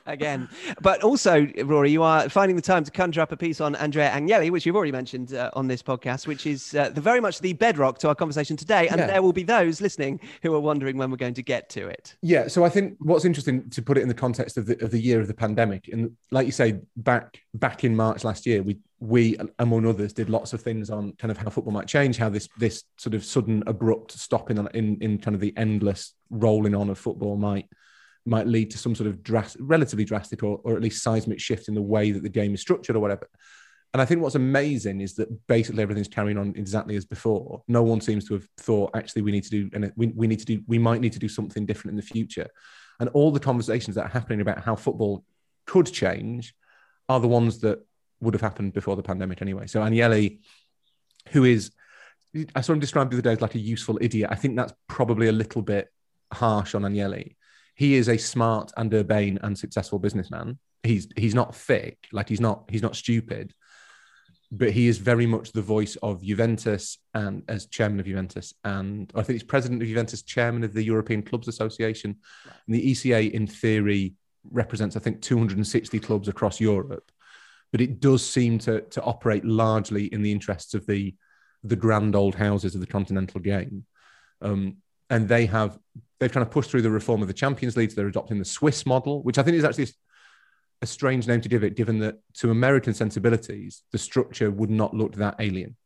again. But also, Rory, you are finding the time to conjure up a piece on Andrea Agnelli, which you've already mentioned uh, on this podcast, which is uh, the, very much the bedrock to our conversation today. And yeah. there will be those listening who are wondering when we're going to get to it. Yeah. So I think what's interesting to put it in the context of the, of the year of the pandemic, and like you say, back back in March last year, we we among others did lots of things on kind of how football might change how this this sort of sudden abrupt stopping in in kind of the endless rolling on of football might might lead to some sort of dras- relatively drastic or, or at least seismic shift in the way that the game is structured or whatever. And I think what's amazing is that basically everything's carrying on exactly as before. No one seems to have thought actually we need to do and we, we need to do we might need to do something different in the future. And all the conversations that are happening about how football could change are the ones that would have happened before the pandemic anyway. So Agnelli, who is I saw him described the other day as like a useful idiot. I think that's probably a little bit harsh on Agnelli. He is a smart and urbane and successful businessman. He's he's not thick, like he's not he's not stupid but he is very much the voice of Juventus and as chairman of Juventus, and I think he's president of Juventus, chairman of the European Clubs Association. And the ECA, in theory, represents I think 260 clubs across Europe, but it does seem to to operate largely in the interests of the the grand old houses of the continental game. Um, and they have they've kind of pushed through the reform of the Champions League. So they're adopting the Swiss model, which I think is actually a strange name to give it, given that to American sensibilities, the structure would not look that alien.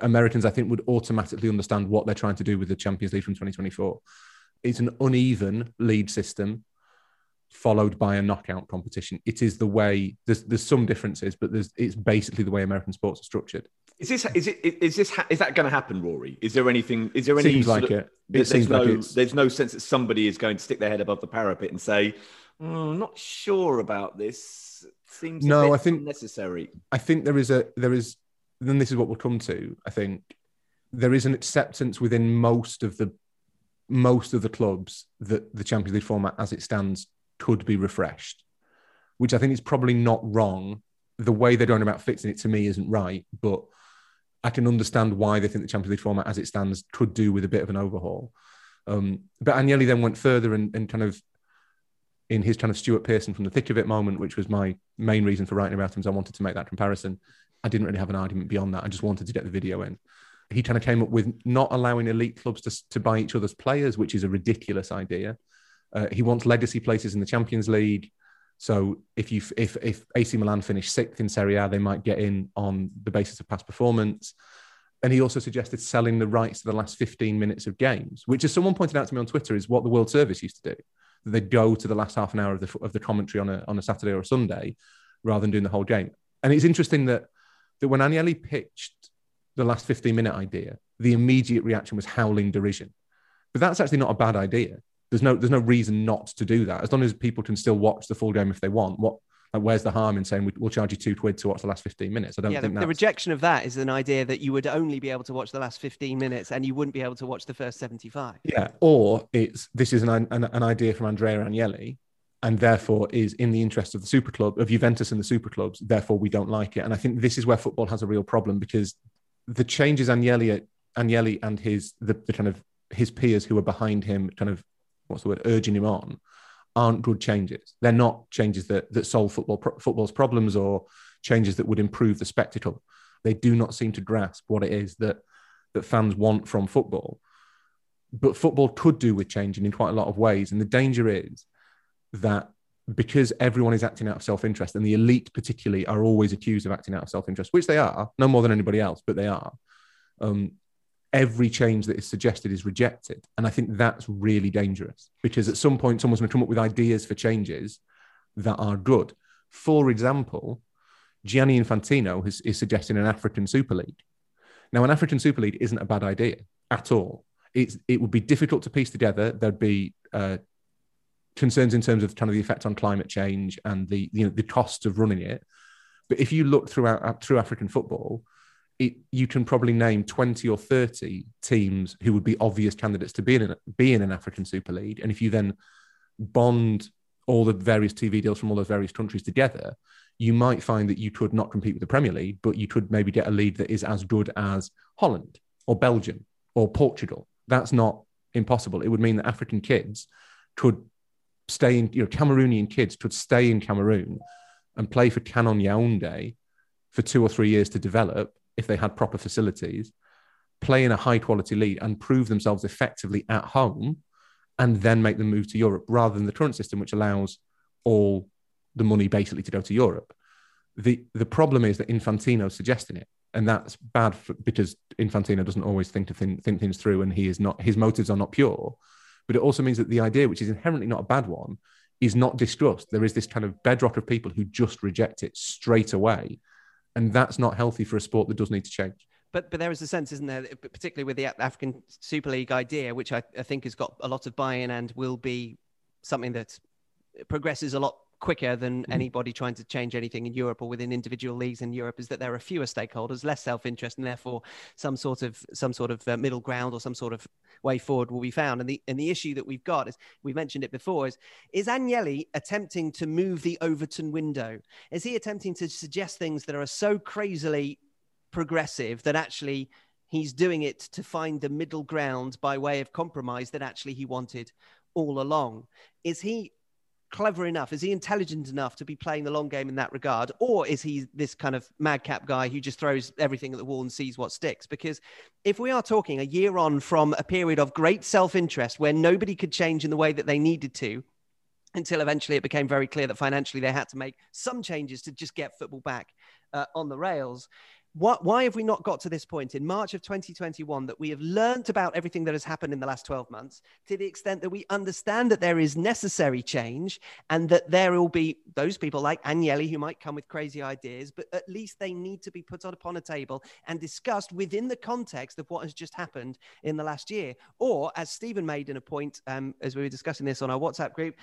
Americans, I think, would automatically understand what they're trying to do with the Champions League from 2024. It's an uneven lead system followed by a knockout competition. It is the way there's there's some differences, but there's it's basically the way American sports are structured. Is this is it is this is that going to happen, Rory? Is there anything? Is there any? Seems like of, it. It there's seems no, like it's there's no sense that somebody is going to stick their head above the parapet and say, "Mm, "I'm not sure about this." Seems No, I think- necessary. I think there is a there is then this is what we'll come to. I think there is an acceptance within most of the most of the clubs that the Champions League format as it stands could be refreshed, which I think is probably not wrong. The way they're going about fixing it to me isn't right, but I can understand why they think the Champions League format as it stands could do with a bit of an overhaul. Um, but Agnelli then went further and, and kind of in his kind of Stewart Pearson from the thick of it moment, which was my main reason for writing about him, so I wanted to make that comparison. I didn't really have an argument beyond that. I just wanted to get the video in. He kind of came up with not allowing elite clubs to, to buy each other's players, which is a ridiculous idea. Uh, he wants legacy places in the Champions League. So if you if if AC Milan finish sixth in Serie A, they might get in on the basis of past performance. And he also suggested selling the rights to the last 15 minutes of games, which, as someone pointed out to me on Twitter, is what the World Service used to do. They'd go to the last half an hour of the of the commentary on a on a Saturday or a Sunday, rather than doing the whole game. And it's interesting that that when Agnelli pitched the last 15 minute idea, the immediate reaction was howling derision. But that's actually not a bad idea. There's no there's no reason not to do that as long as people can still watch the full game if they want. What like where's the harm in saying we, we'll charge you two quid to watch the last 15 minutes? I don't Yeah, the, think the that's rejection of that is an idea that you would only be able to watch the last 15 minutes and you wouldn't be able to watch the first 75. yeah. Or it's this is an, an an idea from Andrea Agnelli, and therefore is in the interest of the super club of Juventus and the super clubs. Therefore, we don't like it. And I think this is where football has a real problem because the changes Agnelli Agnelli and his the, the kind of his peers who are behind him, kind of what's the word, urging him on, aren't good changes. They're not changes that that solve football pro- football's problems or changes that would improve the spectacle. They do not seem to grasp what it is that that fans want from football. But football could do with changing in quite a lot of ways. And the danger is that because everyone is acting out of self interest, and the elite particularly are always accused of acting out of self interest, which they are, no more than anybody else, but they are. Um, every change that is suggested is rejected. And I think that's really dangerous because at some point, someone's going to come up with ideas for changes that are good. For example, Gianni Infantino is, is suggesting an African Super League. Now, an African Super League isn't a bad idea at all. It's, it would be difficult to piece together. There'd be uh, concerns in terms of kind of the effect on climate change and the you know the cost of running it. But if you look throughout through African football, it, you can probably name 20 or 30 teams who would be obvious candidates to be in, an, be in an African Super League. And if you then bond all the various TV deals from all those various countries together, you might find that you could not compete with the Premier League, but you could maybe get a league that is as good as Holland or Belgium or Portugal. That's not impossible. It would mean that African kids could stay in, you know, Cameroonian kids could stay in Cameroon and play for Canon Yaoundé for two or three years to develop if they had proper facilities, play in a high quality league and prove themselves effectively at home, and then make the move to Europe rather than the current system, which allows all the money basically to go to Europe. The the problem is that Infantino's suggesting it, and that's bad for, because Infantino doesn't always think think, think things through, and he is not his motives are not pure. But it also means that the idea, which is inherently not a bad one, is not discussed. There is this kind of bedrock of people who just reject it straight away and that's not healthy for a sport that does need to change. But but there is a sense, isn't there, particularly with the African Super League idea, which I, I think has got a lot of buy-in and will be something that progresses a lot quicker than mm. anybody trying to change anything in Europe or within individual leagues in Europe is that there are fewer stakeholders, less self-interest, and therefore some sort of some sort of uh, middle ground or some sort of way forward will be found. And the and the issue that we've got is we mentioned it before is is Agnelli attempting to move the Overton window? Is he attempting to suggest things that are so crazily progressive that actually he's doing it to find the middle ground by way of compromise that actually he wanted all along? Is he clever enough? Is he intelligent enough to be playing the long game in that regard? Or is he this kind of madcap guy who just throws everything at the wall and sees what sticks? Because if we are talking a year on from a period of great self interest where nobody could change in the way that they needed to, until eventually it became very clear that financially they had to make some changes to just get football back uh, on the rails. What, why have we not got to this point in March of 2021 that we have learnt about everything that has happened in the last 12 months to the extent that we understand that there is necessary change and that there will be those people like Agnelli who might come with crazy ideas, but at least they need to be put on upon a table and discussed within the context of what has just happened in the last year. Or, as Stephen made in a point um, as we were discussing this on our WhatsApp group,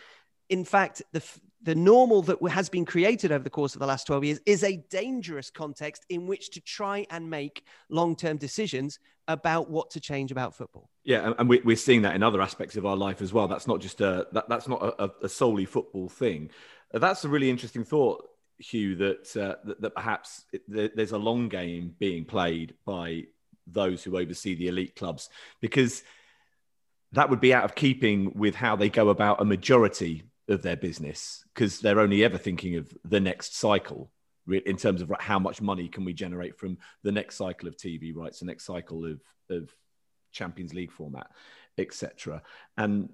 in fact, the, the normal that has been created over the course of the last 12 years is a dangerous context in which to try and make long term decisions about what to change about football. Yeah, and we're seeing that in other aspects of our life as well. That's not just a that, that's not a, solely football thing. That's a really interesting thought, Hugh. That uh, that, perhaps there's a long game being played by those who oversee the elite clubs because that would be out of keeping with how they go about a majority of their business because they're only ever thinking of the next cycle in terms of how much money can we generate from the next cycle of TV rights, the next cycle of, of Champions League format, etc. And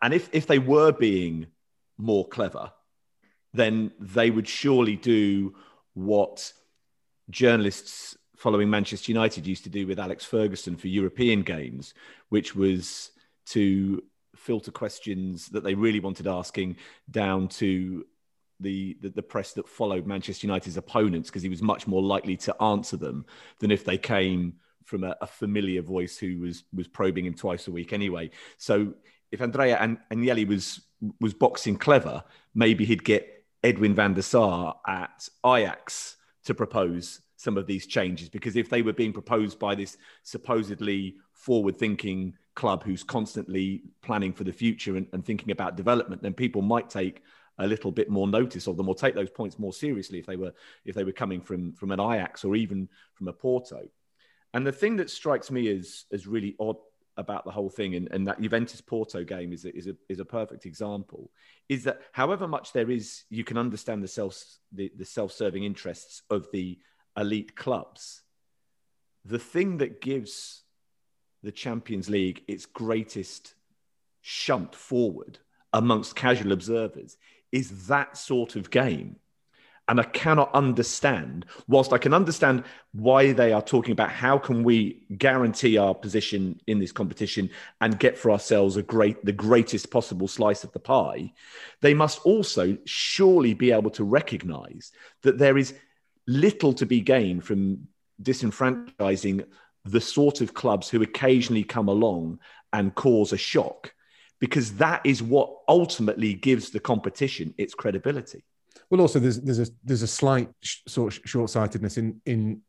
and if if they were being more clever, then they would surely do what journalists following Manchester United used to do with Alex Ferguson for European games, which was to filter questions that they really wanted asking down to the, the, the press that followed Manchester United's opponents because he was much more likely to answer them than if they came from a, a, familiar voice who was was probing him twice a week anyway. So if Andrea and Agnelli was was boxing clever, maybe he'd get Edwin van der Sar at Ajax to propose some of these changes because if they were being proposed by this supposedly forward thinking club who's constantly planning for the future and, and, thinking about development, then people might take a little bit more notice of them or take those points more seriously if they were if they were coming from from an Ajax or even from a Porto. And the thing that strikes me as as really odd about the whole thing, and, and that Juventus Porto game is a, is a is a perfect example, is that however much there is, you can understand the self the, the self serving interests of the elite clubs. The thing that gives the Champions League its greatest shunt forward amongst casual observers is that sort of game. And I cannot understand, whilst I can understand why they are talking about how can we guarantee our position in this competition and get for ourselves a great the greatest possible slice of the pie, they must also surely be able to recognize that there is little to be gained from disenfranchising the sort of clubs who occasionally come along and cause a shock because that is what ultimately gives the competition its credibility. Well, also there's there's a there's a slight sh- sort of short-sightedness in in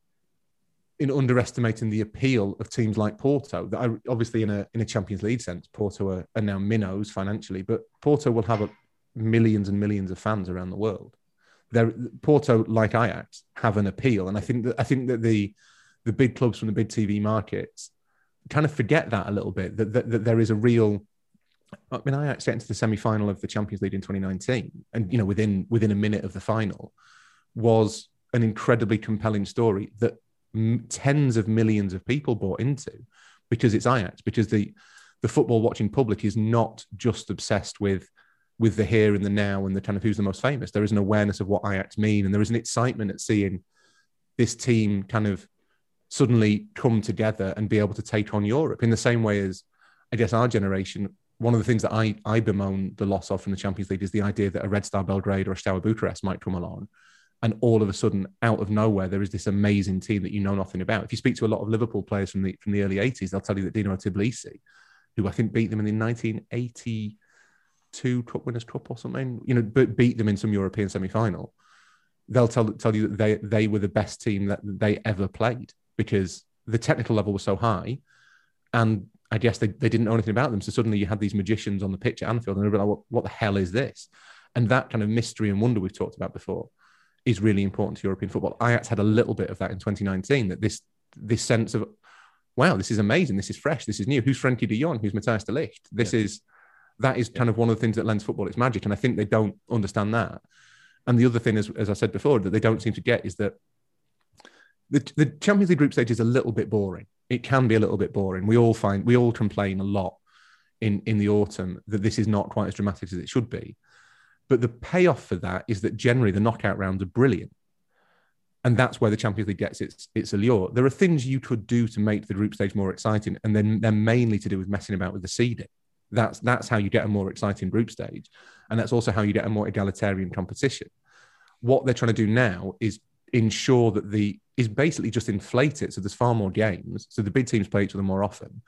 in underestimating the appeal of teams like Porto. That obviously in a in a Champions League sense, Porto are, are now minnows financially, but Porto will have a, millions and millions of fans around the world. They're, Porto, like Ajax, have an appeal, and I think that I think that the the big clubs from the big TV markets kind of forget that a little bit that, that, that there is a real I mean, Ajax get into the semi-final of the Champions League in 2019, and you know, within within a minute of the final, was an incredibly compelling story that m- tens of millions of people bought into because it's Ajax, because the the football watching public is not just obsessed with with the here and the now and the kind of who's the most famous. There is an awareness of what Ajax mean, and there is an excitement at seeing this team kind of suddenly come together and be able to take on Europe in the same way as I guess our generation. One of the things that I, I bemoan the loss of from the Champions League is the idea that a Red Star Belgrade or a Steaua Bucharest might come along and all of a sudden, out of nowhere, there is this amazing team that you know nothing about. If you speak to a lot of Liverpool players from the from the early 80s, they'll tell you that Dinamo Tbilisi, who I think beat them in the 1982 Cup Winners' Cup or something, you know, beat them in some European semi-final. They'll tell tell you that they they were the best team that they ever played because the technical level was so high, and I guess they, they didn't know anything about them. So suddenly you had these magicians on the pitch at Anfield, and they're like, what, what the hell is this? And that kind of mystery and wonder we've talked about before is really important to European football. Ajax had a little bit of that in 2019. That this this sense of wow, this is amazing, this is fresh, this is new. Who's Frenkie De Jong? Who's Matthias de Ligt? This yeah. is that is kind of one of the things that lends football its magic, and I think they don't understand that. And the other thing, as, as I said before, that they don't seem to get is that the, the Champions League group stage is a little bit boring. It can be a little bit boring. We all find we all complain a lot in in the autumn that this is not quite as dramatic as it should be. But the payoff for that is that generally the knockout rounds are brilliant. And that's where the Champions League gets its its allure. There are things you could do to make the group stage more exciting, and then they're mainly to do with messing about with the seeding. That's that's how you get a more exciting group stage, and that's also how you get a more egalitarian competition. What they're trying to do now is ensure that the is basically just inflate it so there's far more games, so the big teams play each other more often,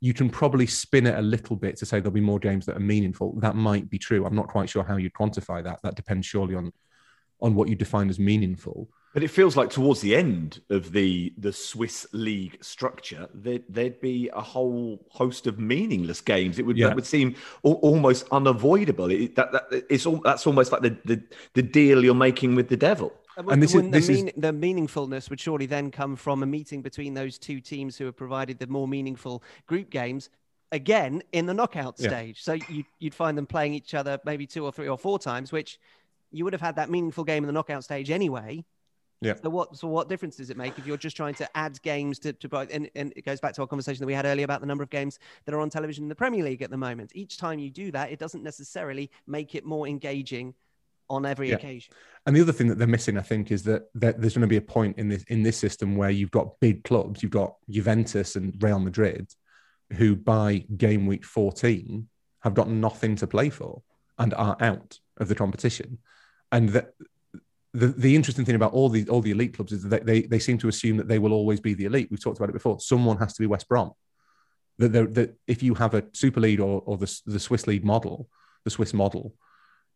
you can probably spin it a little bit to say there'll be more games that are meaningful. That might be true. I'm not quite sure how you quantify that. That depends surely on on what you define as meaningful. But it feels like towards the end of the the Swiss league structure, there, would be a whole host of meaningless games. It would yeah. that would seem almost unavoidable. It, that, that it's all, that's almost like the, the the deal you're making with the devil. And this, is, this the, mean, is... the meaningfulness would surely then come from a meeting between those two teams who have provided the more meaningful group games again in the knockout yeah. stage. So you, would find them playing each other maybe two or three or four times, which you would have had that meaningful game in the knockout stage anyway. Yeah. So what? So what difference does it make if you're just trying to add games to to and and it goes back to our conversation that we had earlier about the number of games that are on television in the Premier League at the moment. Each time you do that, it doesn't necessarily make it more engaging on every yeah. occasion. And the other thing that they're missing, I think, is that, that there's going to be a point in this in this system where you've got big clubs, you've got Juventus and Real Madrid, who by game week 14 have got nothing to play for and are out of the competition. And that the, the interesting thing about all the all the elite clubs is that they, they seem to assume that they will always be the elite. We've talked about it before. Someone has to be West Brom. That, that if you have a Super League or, or the, the Swiss League model, the Swiss model,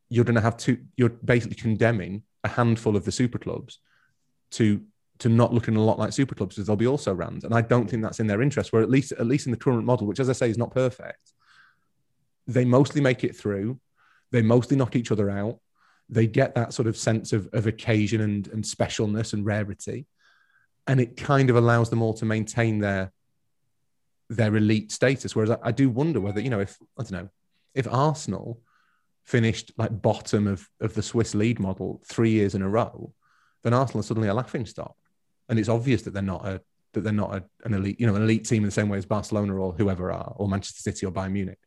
you're going to have to you're basically condemning a handful of the super clubs to to not looking a lot like super clubs because they'll be also runs and i don't think that's in their interest where at least at least in the current model which as i say is not perfect they mostly make it through they mostly knock each other out they get that sort of sense of, of occasion and, and specialness and rarity and it kind of allows them all to maintain their their elite status. Whereas I, I do wonder whether you know if i don't know if arsenal finished like bottom of, of the Swiss lead model three years in a row, then Arsenal are suddenly a laughing stock. And it's obvious that they're not a that they're not a, an elite, you know, an elite team in the same way as Barcelona or whoever are, or Manchester City or Bayern Munich.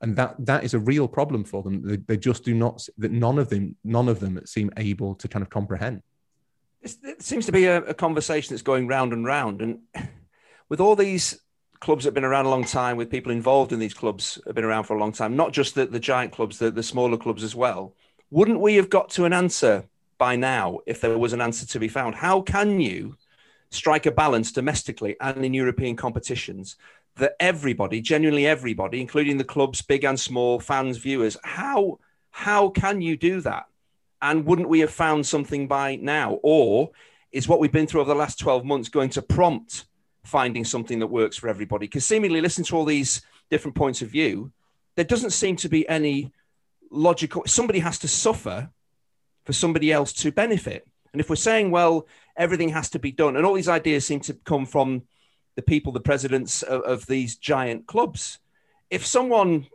And that that is a real problem for them. They, they just do not that none of them none of them seem able to kind of comprehend. It seems to be a, a conversation that's going round and round, and with all these clubs that have been around a long time, with people involved in these clubs have been around for a long time, not just the, the giant clubs, the, the smaller clubs as well. Wouldn't we have got to an answer by now if there was an answer to be found? How can you strike a balance domestically and in European competitions that everybody, genuinely everybody, including the clubs, big and small, fans, viewers, how how can you do that? And wouldn't we have found something by now? Or is what we've been through over the last 12 months going to prompt finding something that works for everybody. Because seemingly, listen to all these different points of view, there doesn't seem to be any logical. Somebody has to suffer for somebody else to benefit. And if we're saying, well, everything has to be done, and all these ideas seem to come from the people, the presidents of, of these giant clubs. If someone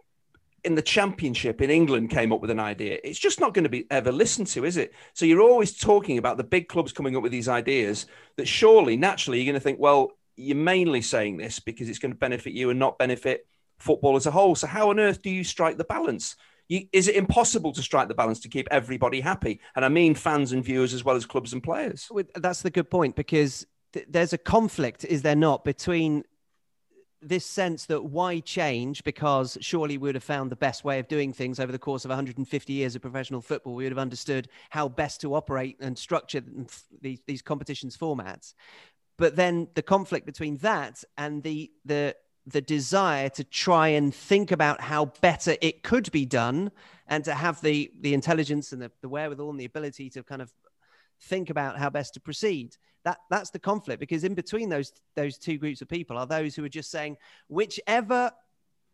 in the championship in England came up with an idea, it's just not going to be ever listened to, is it? So you're always talking about the big clubs coming up with these ideas that surely, naturally, you're going to think, well, you're mainly saying this because it's going to benefit you and not benefit football as a whole. So how on earth do you strike the balance? You, is it impossible to strike the balance to keep everybody happy? And I mean fans and viewers as well as clubs and players. That's the good point because th- there's a conflict, is there not, between this sense that why change? Because surely we would have found the best way of doing things over the course of 150 years of professional football. We would have understood how best to operate and structure these, these competitions formats. But then the conflict between that and the the the desire to try and think about how better it could be done and to have the the intelligence and the, the wherewithal and the ability to kind of think about how best to proceed that that's the conflict because in between those those two groups of people are those who are just saying whichever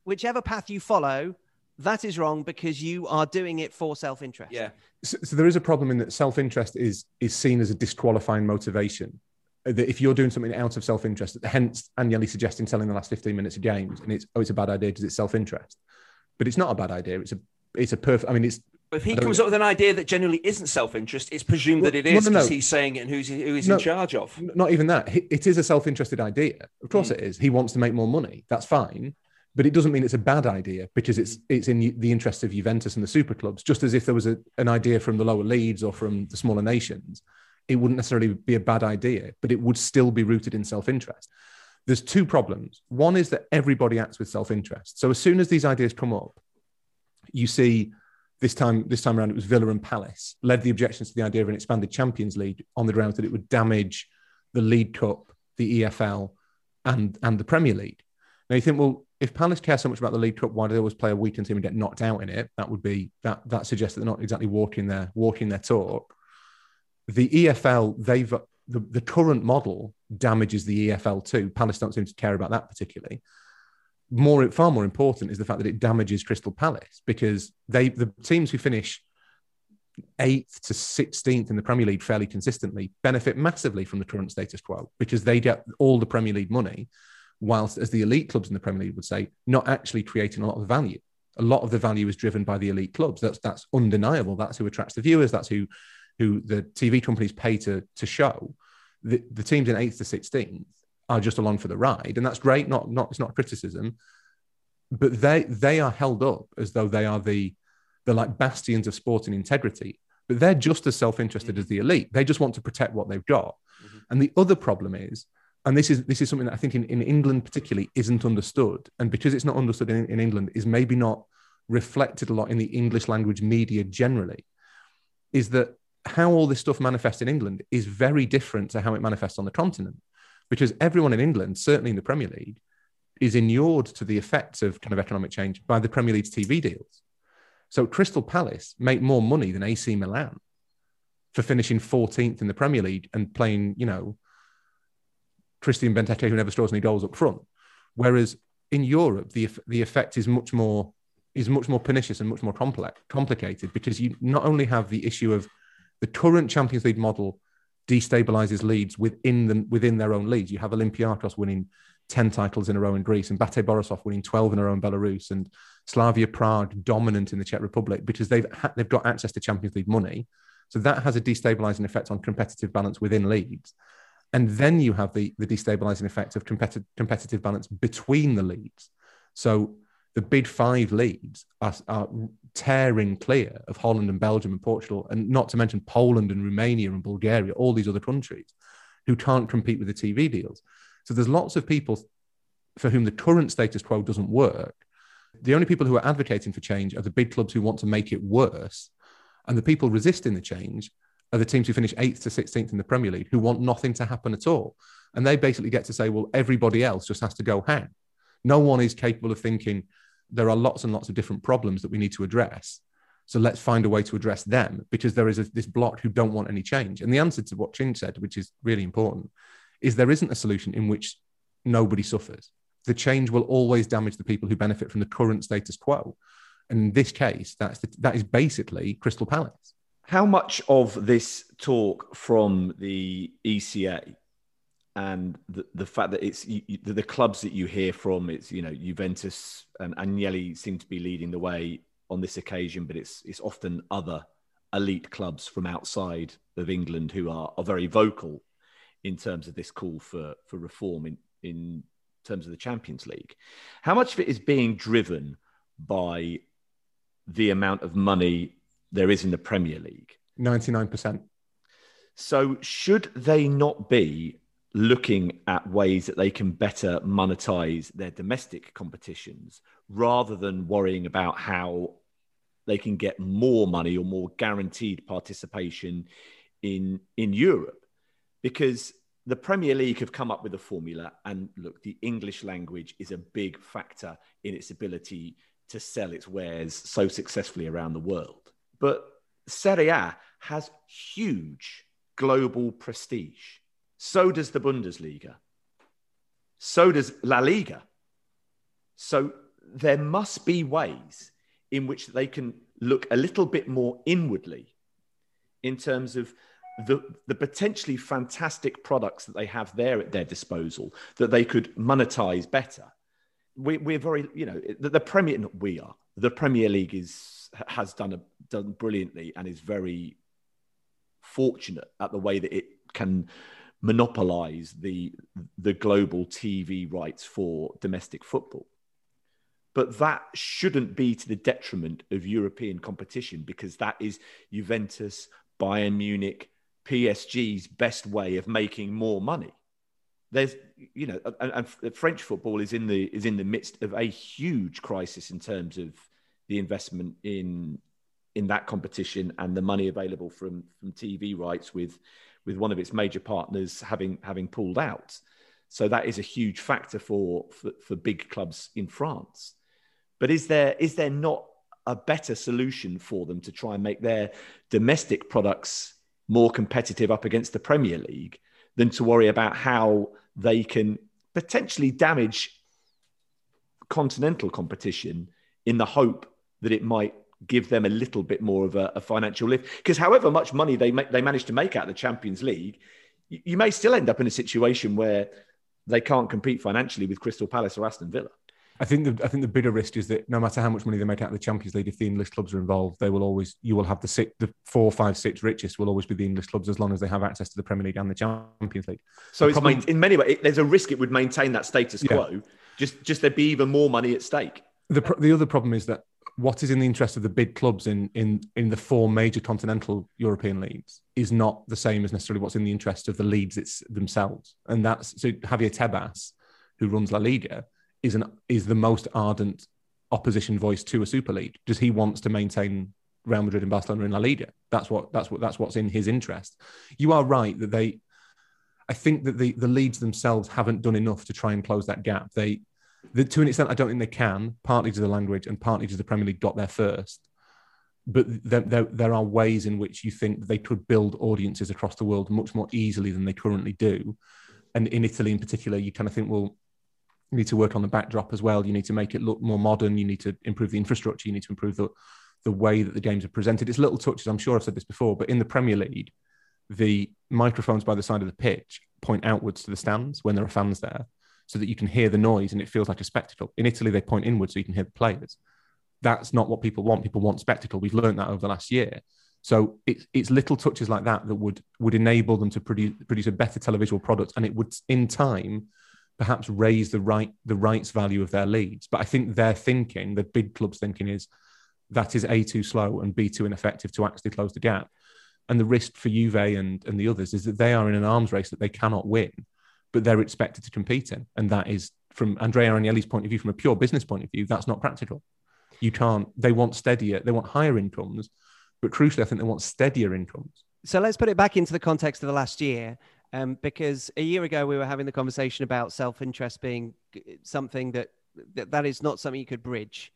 whichever path you follow that is wrong because you are doing it for self-interest Yeah. So, so there is a problem in that self-interest is is seen as a disqualifying motivation. That if you're doing something out of self-interest, hence Agnelli suggesting selling the last 15 minutes of games, and it's oh, it's a bad idea because it's self-interest. But it's not a bad idea. It's a it's a perfect. I mean, it's if he comes up with an idea that generally isn't self-interest, it's presumed that it is Well, is no, no, because no. he's saying it and who's who he's in charge of. not even that. It- It is a self-interested idea. Of course, Mm. it is. He wants to make more money. That's fine. But it doesn't mean it's a bad idea because it's it's in the interest of Juventus and the super clubs. Just as if there was a, an idea from the lower leagues or from the smaller nations, it wouldn't necessarily be a bad idea, but it would still be rooted in self-interest. There's two problems. One is that everybody acts with self-interest. So as soon as these ideas come up, you see this time this time around it was Villa and Palace led the objections to the idea of an expanded Champions League on the grounds that it would damage the League Cup, the EFL, and and the Premier League. Now you think, well, if Palace care so much about the League Cup, why do they always play a weekend team and get knocked out in it? That would be that that suggests that they're not exactly walking their walking their talk. The EFL, they've the, the current model damages the EFL too. Palace don't seem to care about that particularly more far more important is the fact that it damages Crystal Palace because they the teams who finish eighth to sixteenth in the Premier League fairly consistently benefit massively from the current status quo because they get all the Premier League money, whilst as the elite clubs in the Premier League would say, not actually creating a lot of value. A lot of the value is driven by the elite clubs. That's that's undeniable. That's who attracts the viewers. That's who who the TV companies pay to to show. The, the teams in eighth to sixteenth are just along for the ride, and that's great. Not not it's not criticism, but they they are held up as though they are the the like bastions of sport and integrity. But they're just as self-interested as mm-hmm. the elite. They just want to protect what they've got. Mm-hmm. And the other problem is, and this is this is something that I think in, in England particularly isn't understood, and because it's not understood in, in England, is maybe not reflected a lot in the English language media generally, is that how all this stuff manifests in England is very different to how it manifests on the continent because everyone in England, certainly in the Premier League, is inured to the effects of kind of economic change by the Premier League's TV deals. So Crystal Palace make more money than AC Milan for finishing 14th in the Premier League and playing, you know, Christian Benteke who never scores any goals up front. Whereas in Europe, the the effect is much more is much more pernicious and much more complex, complicated because you not only have the issue of the current Champions League model destabilizes leagues within them within their own leagues. You have Olympiacos winning 10 titles in a row in Greece and Bate Borisov winning 12 in a row in Belarus and Slavia Prague dominant in the Czech Republic because they've ha- they've got access to Champions League money. So that has a destabilizing effect on competitive balance within leagues. And then you have the, the destabilizing effect of competitive competitive balance between the leagues. So the big five leagues are, are tearing clear of Holland and Belgium and Portugal, and not to mention Poland and Romania and Bulgaria, all these other countries who can't compete with the TV deals. So there's lots of people for whom the current status quo doesn't work. The only people who are advocating for change are the big clubs who want to make it worse. And the people resisting the change are the teams who finish eighth to 16th in the Premier League who want nothing to happen at all. And they basically get to say, well, everybody else just has to go hang. No one is capable of thinking there are lots and lots of different problems that we need to address. So let's find a way to address them because there is a, this block who don't want any change. And the answer to what Chin said, which is really important, is there isn't a solution in which nobody suffers. The change will always damage the people who benefit from the current status quo. And in this case, that's the, that is basically Crystal Palace. How much of this talk from the ECA and the, the fact that it's you, you- the, the clubs that you hear from, it's you know Juventus and Agnelli seem to be leading the way on this occasion, but it's it's often other elite clubs from outside of England who are, are very vocal in terms of this call for for reform in in terms of the Champions League. How much of it is being driven by the amount of money there is in the Premier League? 99%. So, should they not be looking at ways that they can better monetize their domestic competitions rather than worrying about how they can get more money or more guaranteed participation in in Europe. Because the Premier League have come up with a formula and look the English language is a big factor in its ability to sell its wares so successfully around the world. But Serie A has huge global prestige so does the Bundesliga. So does La Liga. So there must be ways in which they can look a little bit more inwardly in terms of the, the potentially fantastic products that they have there at their disposal that they could monetize better. We, we're very, you know, the, the Premier, we are, the Premier League is has done a, done brilliantly and is very fortunate at the way that it can monopolize the the global TV rights for domestic football. But that shouldn't be to the detriment of European competition because that is Juventus, Bayern Munich, PSG's best way of making more money. There's, you know, and, and French football is in the is in the midst of a huge crisis in terms of the investment in in that competition and the money available from from TV rights with with one of its major partners having having pulled out. So that is a huge factor for, for, for big clubs in France. But is there is there not a better solution for them to try and make their domestic products more competitive up against the Premier League than to worry about how they can potentially damage continental competition in the hope that it might give them a little bit more of a, a financial lift. Because however much money they make, they manage to make out of the Champions League, you, you may still end up in a situation where they can't compete financially with Crystal Palace or Aston Villa. I think the I think the bigger risk is that no matter how much money they make out of the Champions League, if the English clubs are involved, they will always you will have the six, the four, five, six richest will always be the English clubs as long as they have access to the Premier League and the Champions League. So the it's problem, main, in many ways there's a risk it would maintain that status quo. Just just there'd be even more money at stake. The the other problem is that what is in the interest of the big clubs in in in the four major continental European leagues is not the same as necessarily what's in the interest of the leagues it's themselves. And that's so Javier Tebas, who runs La Liga, is an is the most ardent opposition voice to a super league. Just he wants to maintain Real Madrid and Barcelona in La Liga. That's what that's what that's what's in his interest. You are right that they I think that the the leagues themselves haven't done enough to try and close that gap. They the, to an extent, I don't think they can, partly to the language and partly to the Premier League got there first. But there, there, there are ways in which you think they could build audiences across the world much more easily than they currently do. And in Italy, in particular, you kind of think, well, you need to work on the backdrop as well. You need to make it look more modern. You need to improve the infrastructure. You need to improve the, the way that the games are presented. It's little touches. I'm sure I've said this before, but in the Premier League, the microphones by the side of the pitch point outwards to the stands when there are fans there so that you can hear the noise and it feels like a spectacle. In Italy, they point inward so you can hear the players. That's not what people want. People want spectacle. We've learned that over the last year. So it's, it's little touches like that that would would enable them to produce produce a better televisual product, and it would in time perhaps raise the right the rights value of their leads. But I think their thinking, the big clubs thinking, is that is a too slow and b too ineffective to actually close the gap. And the risk for Juve and, and the others is that they are in an arms race that they cannot win but they're expected to compete in. And that is, from Andrea Agnelli's point of view, from a pure business point of view, that's not practical. You can't, they want steadier, they want higher incomes, but crucially, I think they want steadier incomes. So let's put it back into the context of the last year. Um, because a year ago we were having the conversation about self-interest being something that, that that is not something you could bridge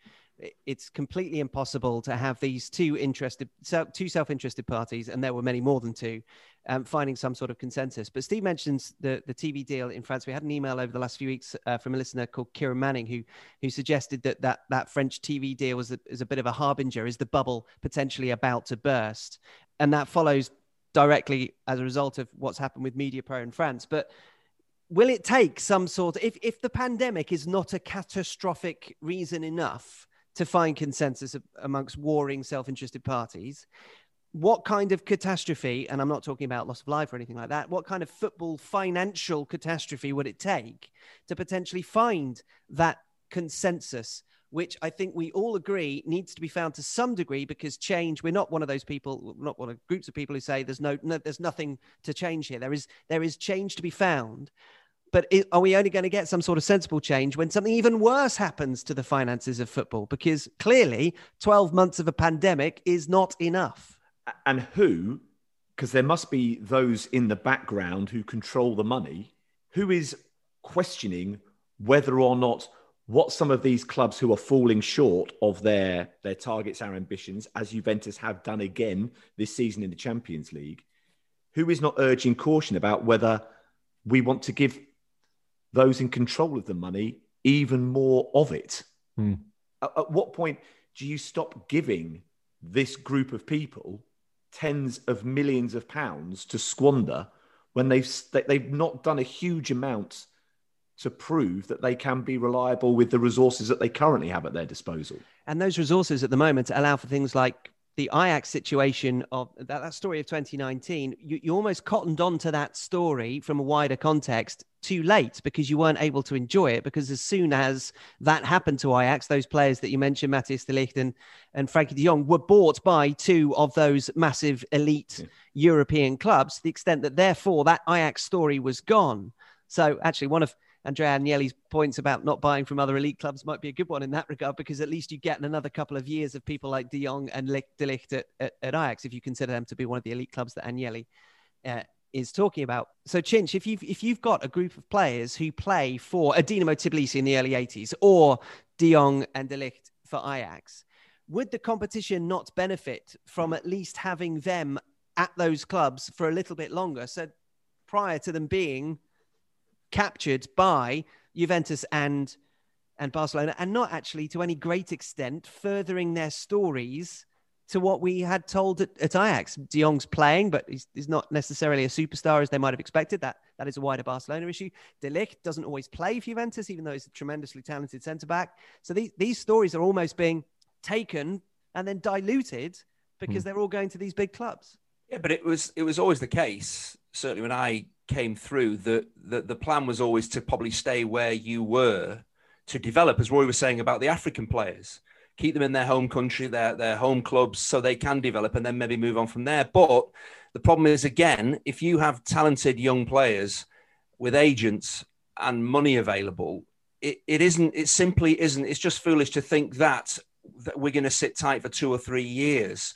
it's completely impossible to have these two interested two self-interested parties and there were many more than two um, finding some sort of consensus. But steve mentions the, the tv deal in france. We had an email over the last few weeks uh, from a listener called kieran manning who who suggested that that, that french tv deal was a, is a bit of a harbinger is the bubble potentially about to burst. And that follows directly as a result of what's happened with Mediapro in france. But will it take some sort of, if, if the pandemic is not a catastrophic reason enough to find consensus amongst warring self-interested parties what kind of catastrophe and i'm not talking about loss of life or anything like that what kind of football financial catastrophe would it take to potentially find that consensus which I think we all agree needs to be found to some degree because change. We're not one of those people, not one of groups of people who say there's no, no there's nothing to change here. There is there is change to be found. But it, are we only going to get some sort of sensible change when something even worse happens to the finances of football? Because clearly, 12 months of a pandemic is not enough. And who, because there must be those in the background who control the money, who is questioning whether or not what some of these clubs who are falling short of their their targets our ambitions as Juventus have done again this season in the Champions League who is not urging caution about whether we want to give those in control of the money even more of it. Hmm. At, at what point do you stop giving this group of people tens of millions of pounds to squander when they've they've not done a huge amount to prove that they can be reliable with the resources that they currently have at their disposal. And those resources at the moment allow for things like the Ajax situation of that, that story of 2019, you, you almost cottoned on to that story from a wider context too late because you weren't able to enjoy it. Because as soon as that happened to Ajax, those players that you mentioned, Matthijs de Ligt and, and Frenkie de Jong, were bought by two of those massive elite yeah. European clubs to the extent that therefore that Ajax story was gone. So actually, one of Andrea Agnelli's points about not buying from other elite clubs might be a good one in that regard because at least you get another couple of years of people like De Jong and De Ligt at, at, at Ajax if you consider them to be one of the elite clubs that Agnelli uh, is talking about. So Chinch, if you've if you've got a group of players who play for a Dinamo Tbilisi in the early 80s or De Jong and De Ligt for Ajax, would the competition not benefit from at least having them at those clubs for a little bit longer? So prior to them being captured by Juventus and and Barcelona, and not actually to any great extent furthering their stories to what we had told at, at Ajax. De Jong's playing, but he's, he's, not necessarily a superstar as they might have expected. That that is a wider Barcelona issue. De Ligt doesn't always play for Juventus, even though he's a tremendously talented centre back. So these these stories are almost being taken and then diluted because mm. they're all going to these big clubs. Yeah, but it was it was always the case. Certainly, when I came through, that the, the plan was always to probably stay where you were to develop, as Roy was saying about the African players, keep them in their home country, their, their home clubs, so they can develop and then maybe move on from there. But the problem is, again, if you have talented young players with agents and money available, it, it isn't, it simply isn't, it's just foolish to think that, that we're going to sit tight for two or three years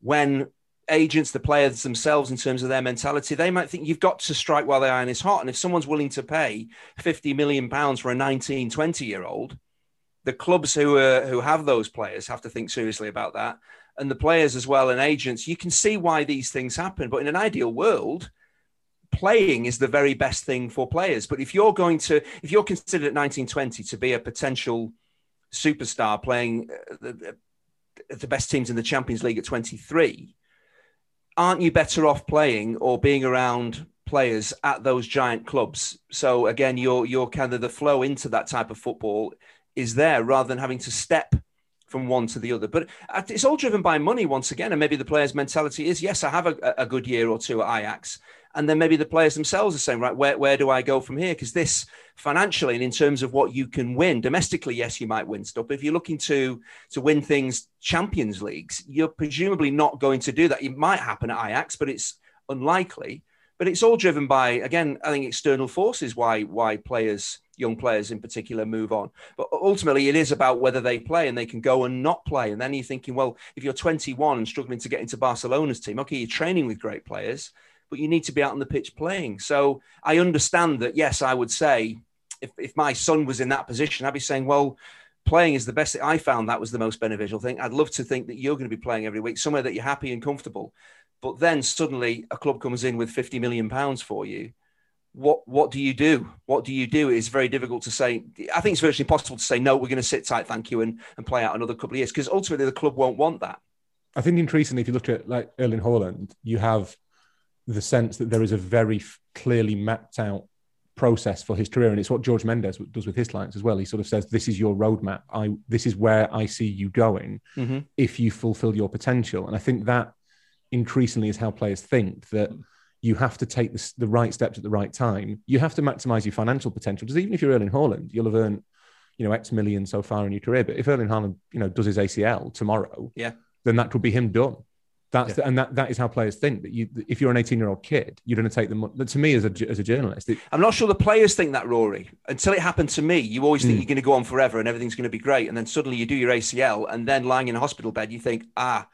when agents, the players themselves, in terms of their mentality, they might think you've got to strike while the iron is hot. And if someone's willing to pay 50 million pounds for a 19, 20 year old, the clubs who are, who have those players have to think seriously about that. And the players as well and agents, you can see why these things happen. But in an ideal world, playing is the very best thing for players. But if you're going to, if you're considered at 1920 to be a potential superstar playing uh, the, the best teams in the Champions League at 23, aren't you better off playing or being around players at those giant clubs? So again, you're you're kind of the flow into that type of football is there rather than having to step from one to the other. But it's all driven by money once again, and maybe the player's mentality is, yes, I have a, a good year or two at Ajax, and then maybe the players themselves are saying, right, where, where do I go from here? Because this financially and in terms of what you can win domestically, yes, you might win stuff. But if you're looking to to win things, Champions Leagues, you're presumably not going to do that. It might happen at Ajax, but it's unlikely. But it's all driven by, again, I think external forces why why players, young players in particular, move on. But ultimately, it is about whether they play and they can go and not play. And then you're thinking, well, if you're 21 and struggling to get into Barcelona's team, okay, you're training with great players but you need to be out on the pitch playing. So I understand that, yes, I would say if, if my son was in that position, I'd be saying, well, playing is the best. I found that was the most beneficial thing. I'd love to think that you're going to be playing every week, somewhere that you're happy and comfortable. But then suddenly a club comes in with 50 million pounds for you. What what do you do? What do you do? It's very difficult to say. I think it's virtually impossible to say no. We're going to sit tight, thank you, and, and play out another couple of years because ultimately the club won't want that. I think increasingly, if you look at like Erling Haaland, you have the sense that there is a very f- clearly mapped out process for his career and it's what Jorge Mendes does with his clients as well he sort of says this is your roadmap i this is where i see you going mm-hmm. if you fulfill your potential and i think that increasingly is how players think that you have to take the right steps at the right time you have to maximize your financial potential because even if you're earning Haaland, you'll have earned you know, X million so far in your career. But if Erling Haaland, you know, does his ACL tomorrow, Yeah. then that could be him done. That's the, and that, that is how players think that you if you're an 18 year old kid, you're going to take them. To me, as a as a journalist, it, I'm not sure the players think that, Rory. Until it happened to me, you always think Mm. you're going to go on forever and everything's going to be great, and then suddenly you do your ACL, and then lying in a hospital bed, you think, ah,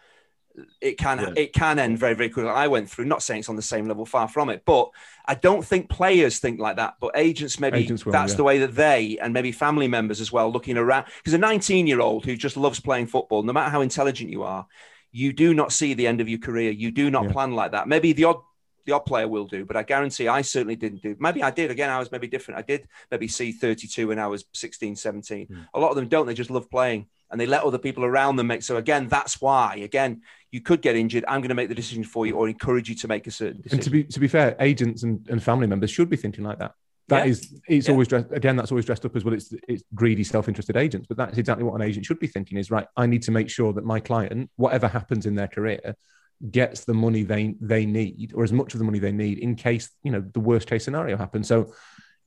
it can Yeah. it can end very very quickly. I went through, not saying it's on the same level, far from it, but I don't think players think like that. But agents, maybe Agents will, that's yeah. the way that they and maybe family members as well, looking around. Because a 19 year old who just loves playing football, no matter how intelligent you are, you do not see the end of your career. You do not Yeah. plan like that. Maybe the odd the odd player will do, but I guarantee I certainly didn't do. Maybe I did. Again, I was maybe different. I did maybe see 32 when I was 16, 17. Hmm. A lot of them don't. They just love playing and they let other people around them make. So again, that's why. Again, you could get injured. I'm going to make the decision for you or encourage you to make a certain decision. and to be to be fair, agents and, and family members should be thinking like that. That Yeah. is, it's Yeah. always dressed again. That's always dressed up as well. It's it's greedy, self-interested agents, but that's exactly what an agent should be thinking. Is right. I need to make sure that my client, whatever happens in their career, gets the money they they need, or as much of the money they need, in case you know the worst case scenario happens. So,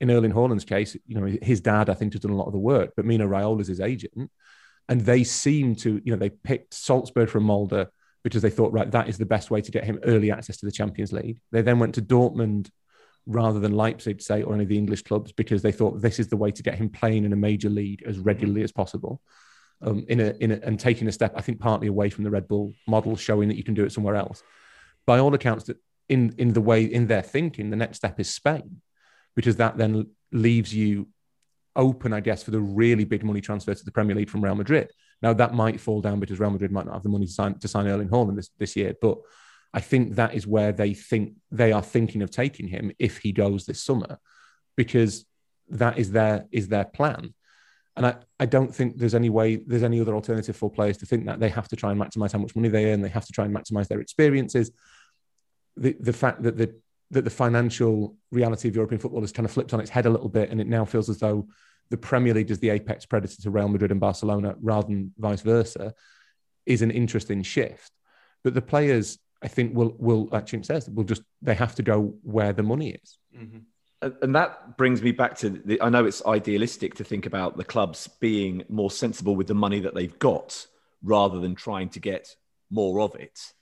in Erling Haaland's case, you know his dad, I think, has done a lot of the work, but Mino Raiola is his agent, and they seem to, you know, they picked Salzburg from Molde because they thought, right, that is the best way to get him early access to the Champions League. They then went to Dortmund rather than Leipzig, say, or any of the English clubs, because they thought this is the way to get him playing in a major league as regularly as possible. Um, in a, in a, and taking a step, I think, partly away from the Red Bull model, showing that you can do it somewhere else. By all accounts, that in in the way in their thinking, the next step is Spain, because that then leaves you open, I guess, for the really big money transfer to the Premier League from Real Madrid. Now that might fall down because Real Madrid might not have the money to sign to sign Erling Haaland this, this year, but I think that is where they think they are thinking of taking him if he goes this summer, because that is their is their plan. And I, I don't think there's any way there's any other alternative for players to think that they have to try and maximize how much money they earn, they have to try and maximize their experiences. The the fact that the that the financial reality of European football has kind of flipped on its head a little bit, and it now feels as though the Premier League is the apex predator to Real Madrid and Barcelona rather than vice versa, is an interesting shift. But the players, I think, will will like Chinch says, will just they have to go where the money is. Mhm. And and that brings me back to the. I know it's idealistic to think about the clubs being more sensible with the money that they've got rather than trying to get more of it.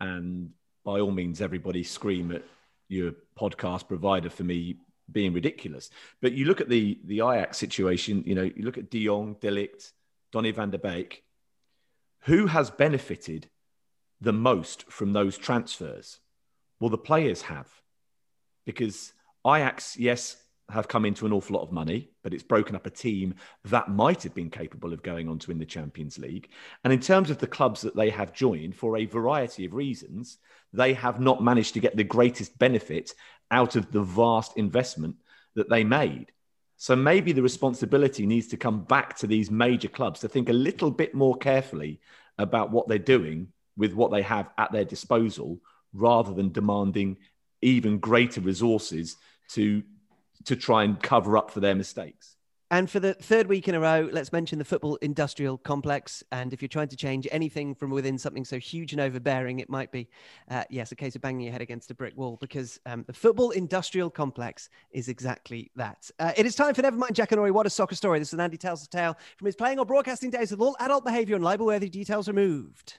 And by all means, everybody scream at your podcast provider for me being ridiculous. But you look at the the Ajax situation. You know, you look at De Jong, De Ligt, Donny van de Beek. Who has benefited the most from those transfers? Well, the players have, because Ajax, yes, have come into an awful lot of money, but it's broken up a team that might have been capable of going on to win the Champions League. And in terms of the clubs that they have joined, for a variety of reasons, they have not managed to get the greatest benefit out of the vast investment that they made. So maybe the responsibility needs to come back to these major clubs to think a little bit more carefully about what they're doing with what they have at their disposal rather than demanding even greater resources to to try and cover up for their mistakes. And for the third week in a row, let's mention the football industrial complex. And if you're trying to change anything from within something so huge and overbearing, it might be, uh, yes, a case of banging your head against a brick wall because um, the football industrial complex is exactly that. Uh, it is time for Nevermind Jackanory. What a soccer story. This is Andy tells a tale from his playing or broadcasting days with all adult behavior and libel worthy details removed.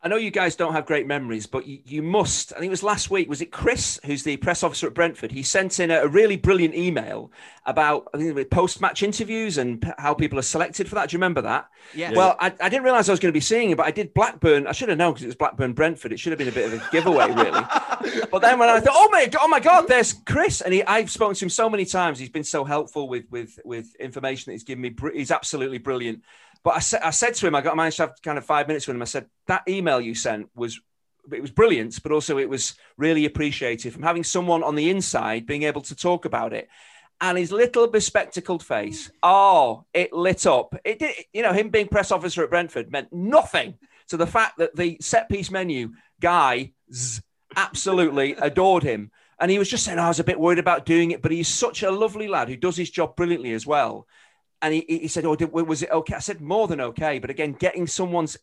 I know you guys don't have great memories, but you, you must. I think it was last week. Was it Chris, who's the press officer at Brentford? He sent in a, a really brilliant email about I think post-match interviews and p- how people are selected for that. Do you remember that? Yeah. Well, I, I didn't realize I was going to be seeing it, but I did Blackburn. I should have known because it was Blackburn Brentford. It should have been a bit of a giveaway, really. but then when I thought, oh my, oh my God, there's Chris, and he, I've spoken to him so many times. He's been so helpful with with with information that he's given me. He's absolutely brilliant. But I said, I said to him, I got managed to have kind of five minutes with him. I said that email you sent was it was brilliant, but also it was really appreciated from having someone on the inside being able to talk about it. And his little bespectacled face, oh, it lit up. It did, you know, him being press officer at Brentford meant nothing to the fact that the set piece menu guy absolutely adored him. And he was just saying, "Oh, I was a bit worried about doing it, but he's such a lovely lad who does his job brilliantly as well. And he, he said, Oh, did, was it okay? I said, More than okay. But again, getting someone's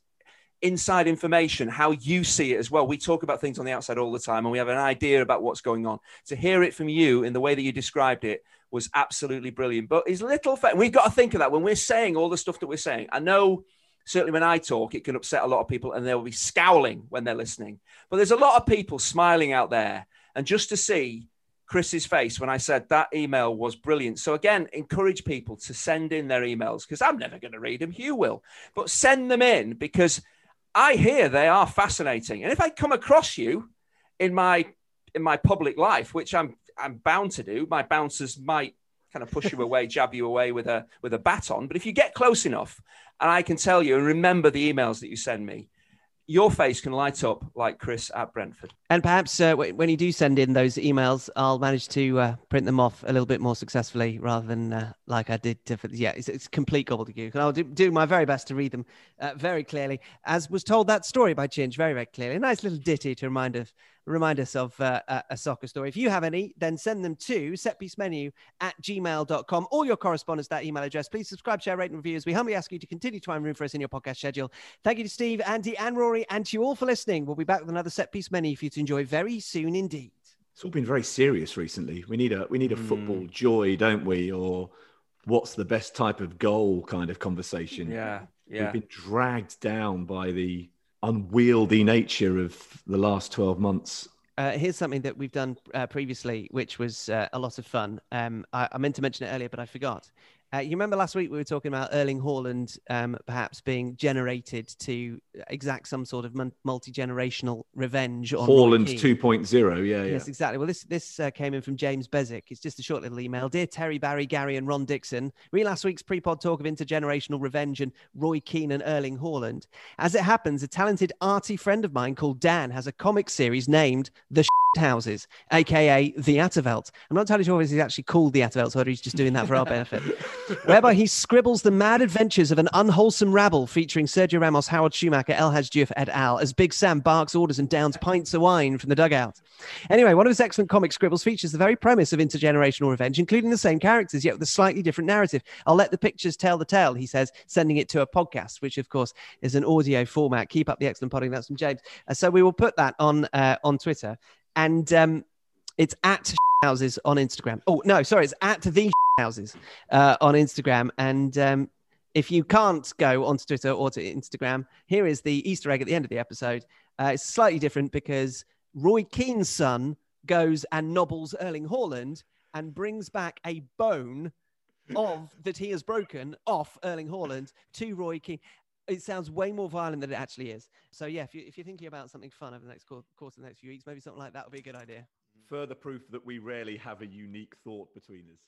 inside information, how you see it as well. We talk about things on the outside all the time and we have an idea about what's going on. To hear it from you in the way that you described it was absolutely brilliant. But his little, fa- we've got to think of that when we're saying all the stuff that we're saying. I know certainly when I talk, it can upset a lot of people and they'll be scowling when they're listening. But there's a lot of people smiling out there. And just to see Chris's face when I said that email was brilliant. So again, encourage people to send in their emails because I'm never going to read them. Hugh will, but send them in because I hear they are fascinating. And if I come across you in my in my public life, which I'm I'm bound to do, my bouncers might kind of push you away, jab you away with a with a baton. But if you get close enough, and I can tell you and remember the emails that you send me, your face can light up like Chris at Brentford. And perhaps uh, when you do send in those emails, I'll manage to uh, print them off a little bit more successfully rather than uh, like I did. To, yeah, it's, it's complete gobbledygook. And I'll do, do, my very best to read them uh, very clearly, as was told that story by Chinch very, very clearly. A nice little ditty to remind of remind us of uh, a soccer story. If you have any, then send them to setpiecemenu at gmail.com. All your correspondence, that email address. Please subscribe, share, rate, and review as we humbly ask you to continue to find room for us in your podcast schedule. Thank you to Steve, Andy, and Rory, and to you all for listening. We'll be back with another set piece menu for you to enjoy very soon indeed. It's all been very serious recently. We need a we need a mm. football joy, don't we? Or what's the best type of goal kind of conversation. Yeah. Yeah. We've been dragged down by the unwieldy nature of the last 12 months. Uh, here's something that we've done uh, previously, which was uh, a lot of fun. Um, I, I, meant to mention it earlier, but I forgot. Uh, you remember last week we were talking about Erling Haaland um, perhaps being generated to exact some sort of multi generational revenge on Haaland 2.0. Yeah, yeah. Yes, exactly. Well, this this uh, came in from James Bezick. It's just a short little email. Dear Terry, Barry, Gary, and Ron Dixon, read last week's pre pod talk of intergenerational revenge and Roy Keane and Erling Haaland. As it happens, a talented arty friend of mine called Dan has a comic series named The houses, aka the Attervelt. I'm not entirely sure if he's actually called the Attervelt or he's just doing that for our benefit. Whereby he scribbles the mad adventures of an unwholesome rabble featuring Sergio Ramos, Harald Schumacher, El Hadj Diouf et al. as Big Sam barks orders and downs pints of wine from the dugout. Anyway, one of his excellent comic scribbles features the very premise of intergenerational revenge, including the same characters, yet with a slightly different narrative. I'll let the pictures tell the tale, he says, sending it to a podcast, which of course is an audio format. Keep up the excellent potting. That's from James. Uh, so we will put that on uh, on Twitter and um, it's at houses on Instagram. Oh no, sorry, it's at the houses uh, on Instagram. And um, if you can't go onto Twitter or to Instagram, here is the Easter egg at the end of the episode. Uh, it's slightly different because Roy Keane's son goes and nobbles Erling Haaland and brings back a bone of that he has broken off Erling Haaland to Roy Keane it sounds way more violent than it actually is. So yeah, if, you, if you're thinking about something fun over the next course, course of the next few weeks, maybe something like that would be a good idea. Further proof that we rarely have a unique thought between us.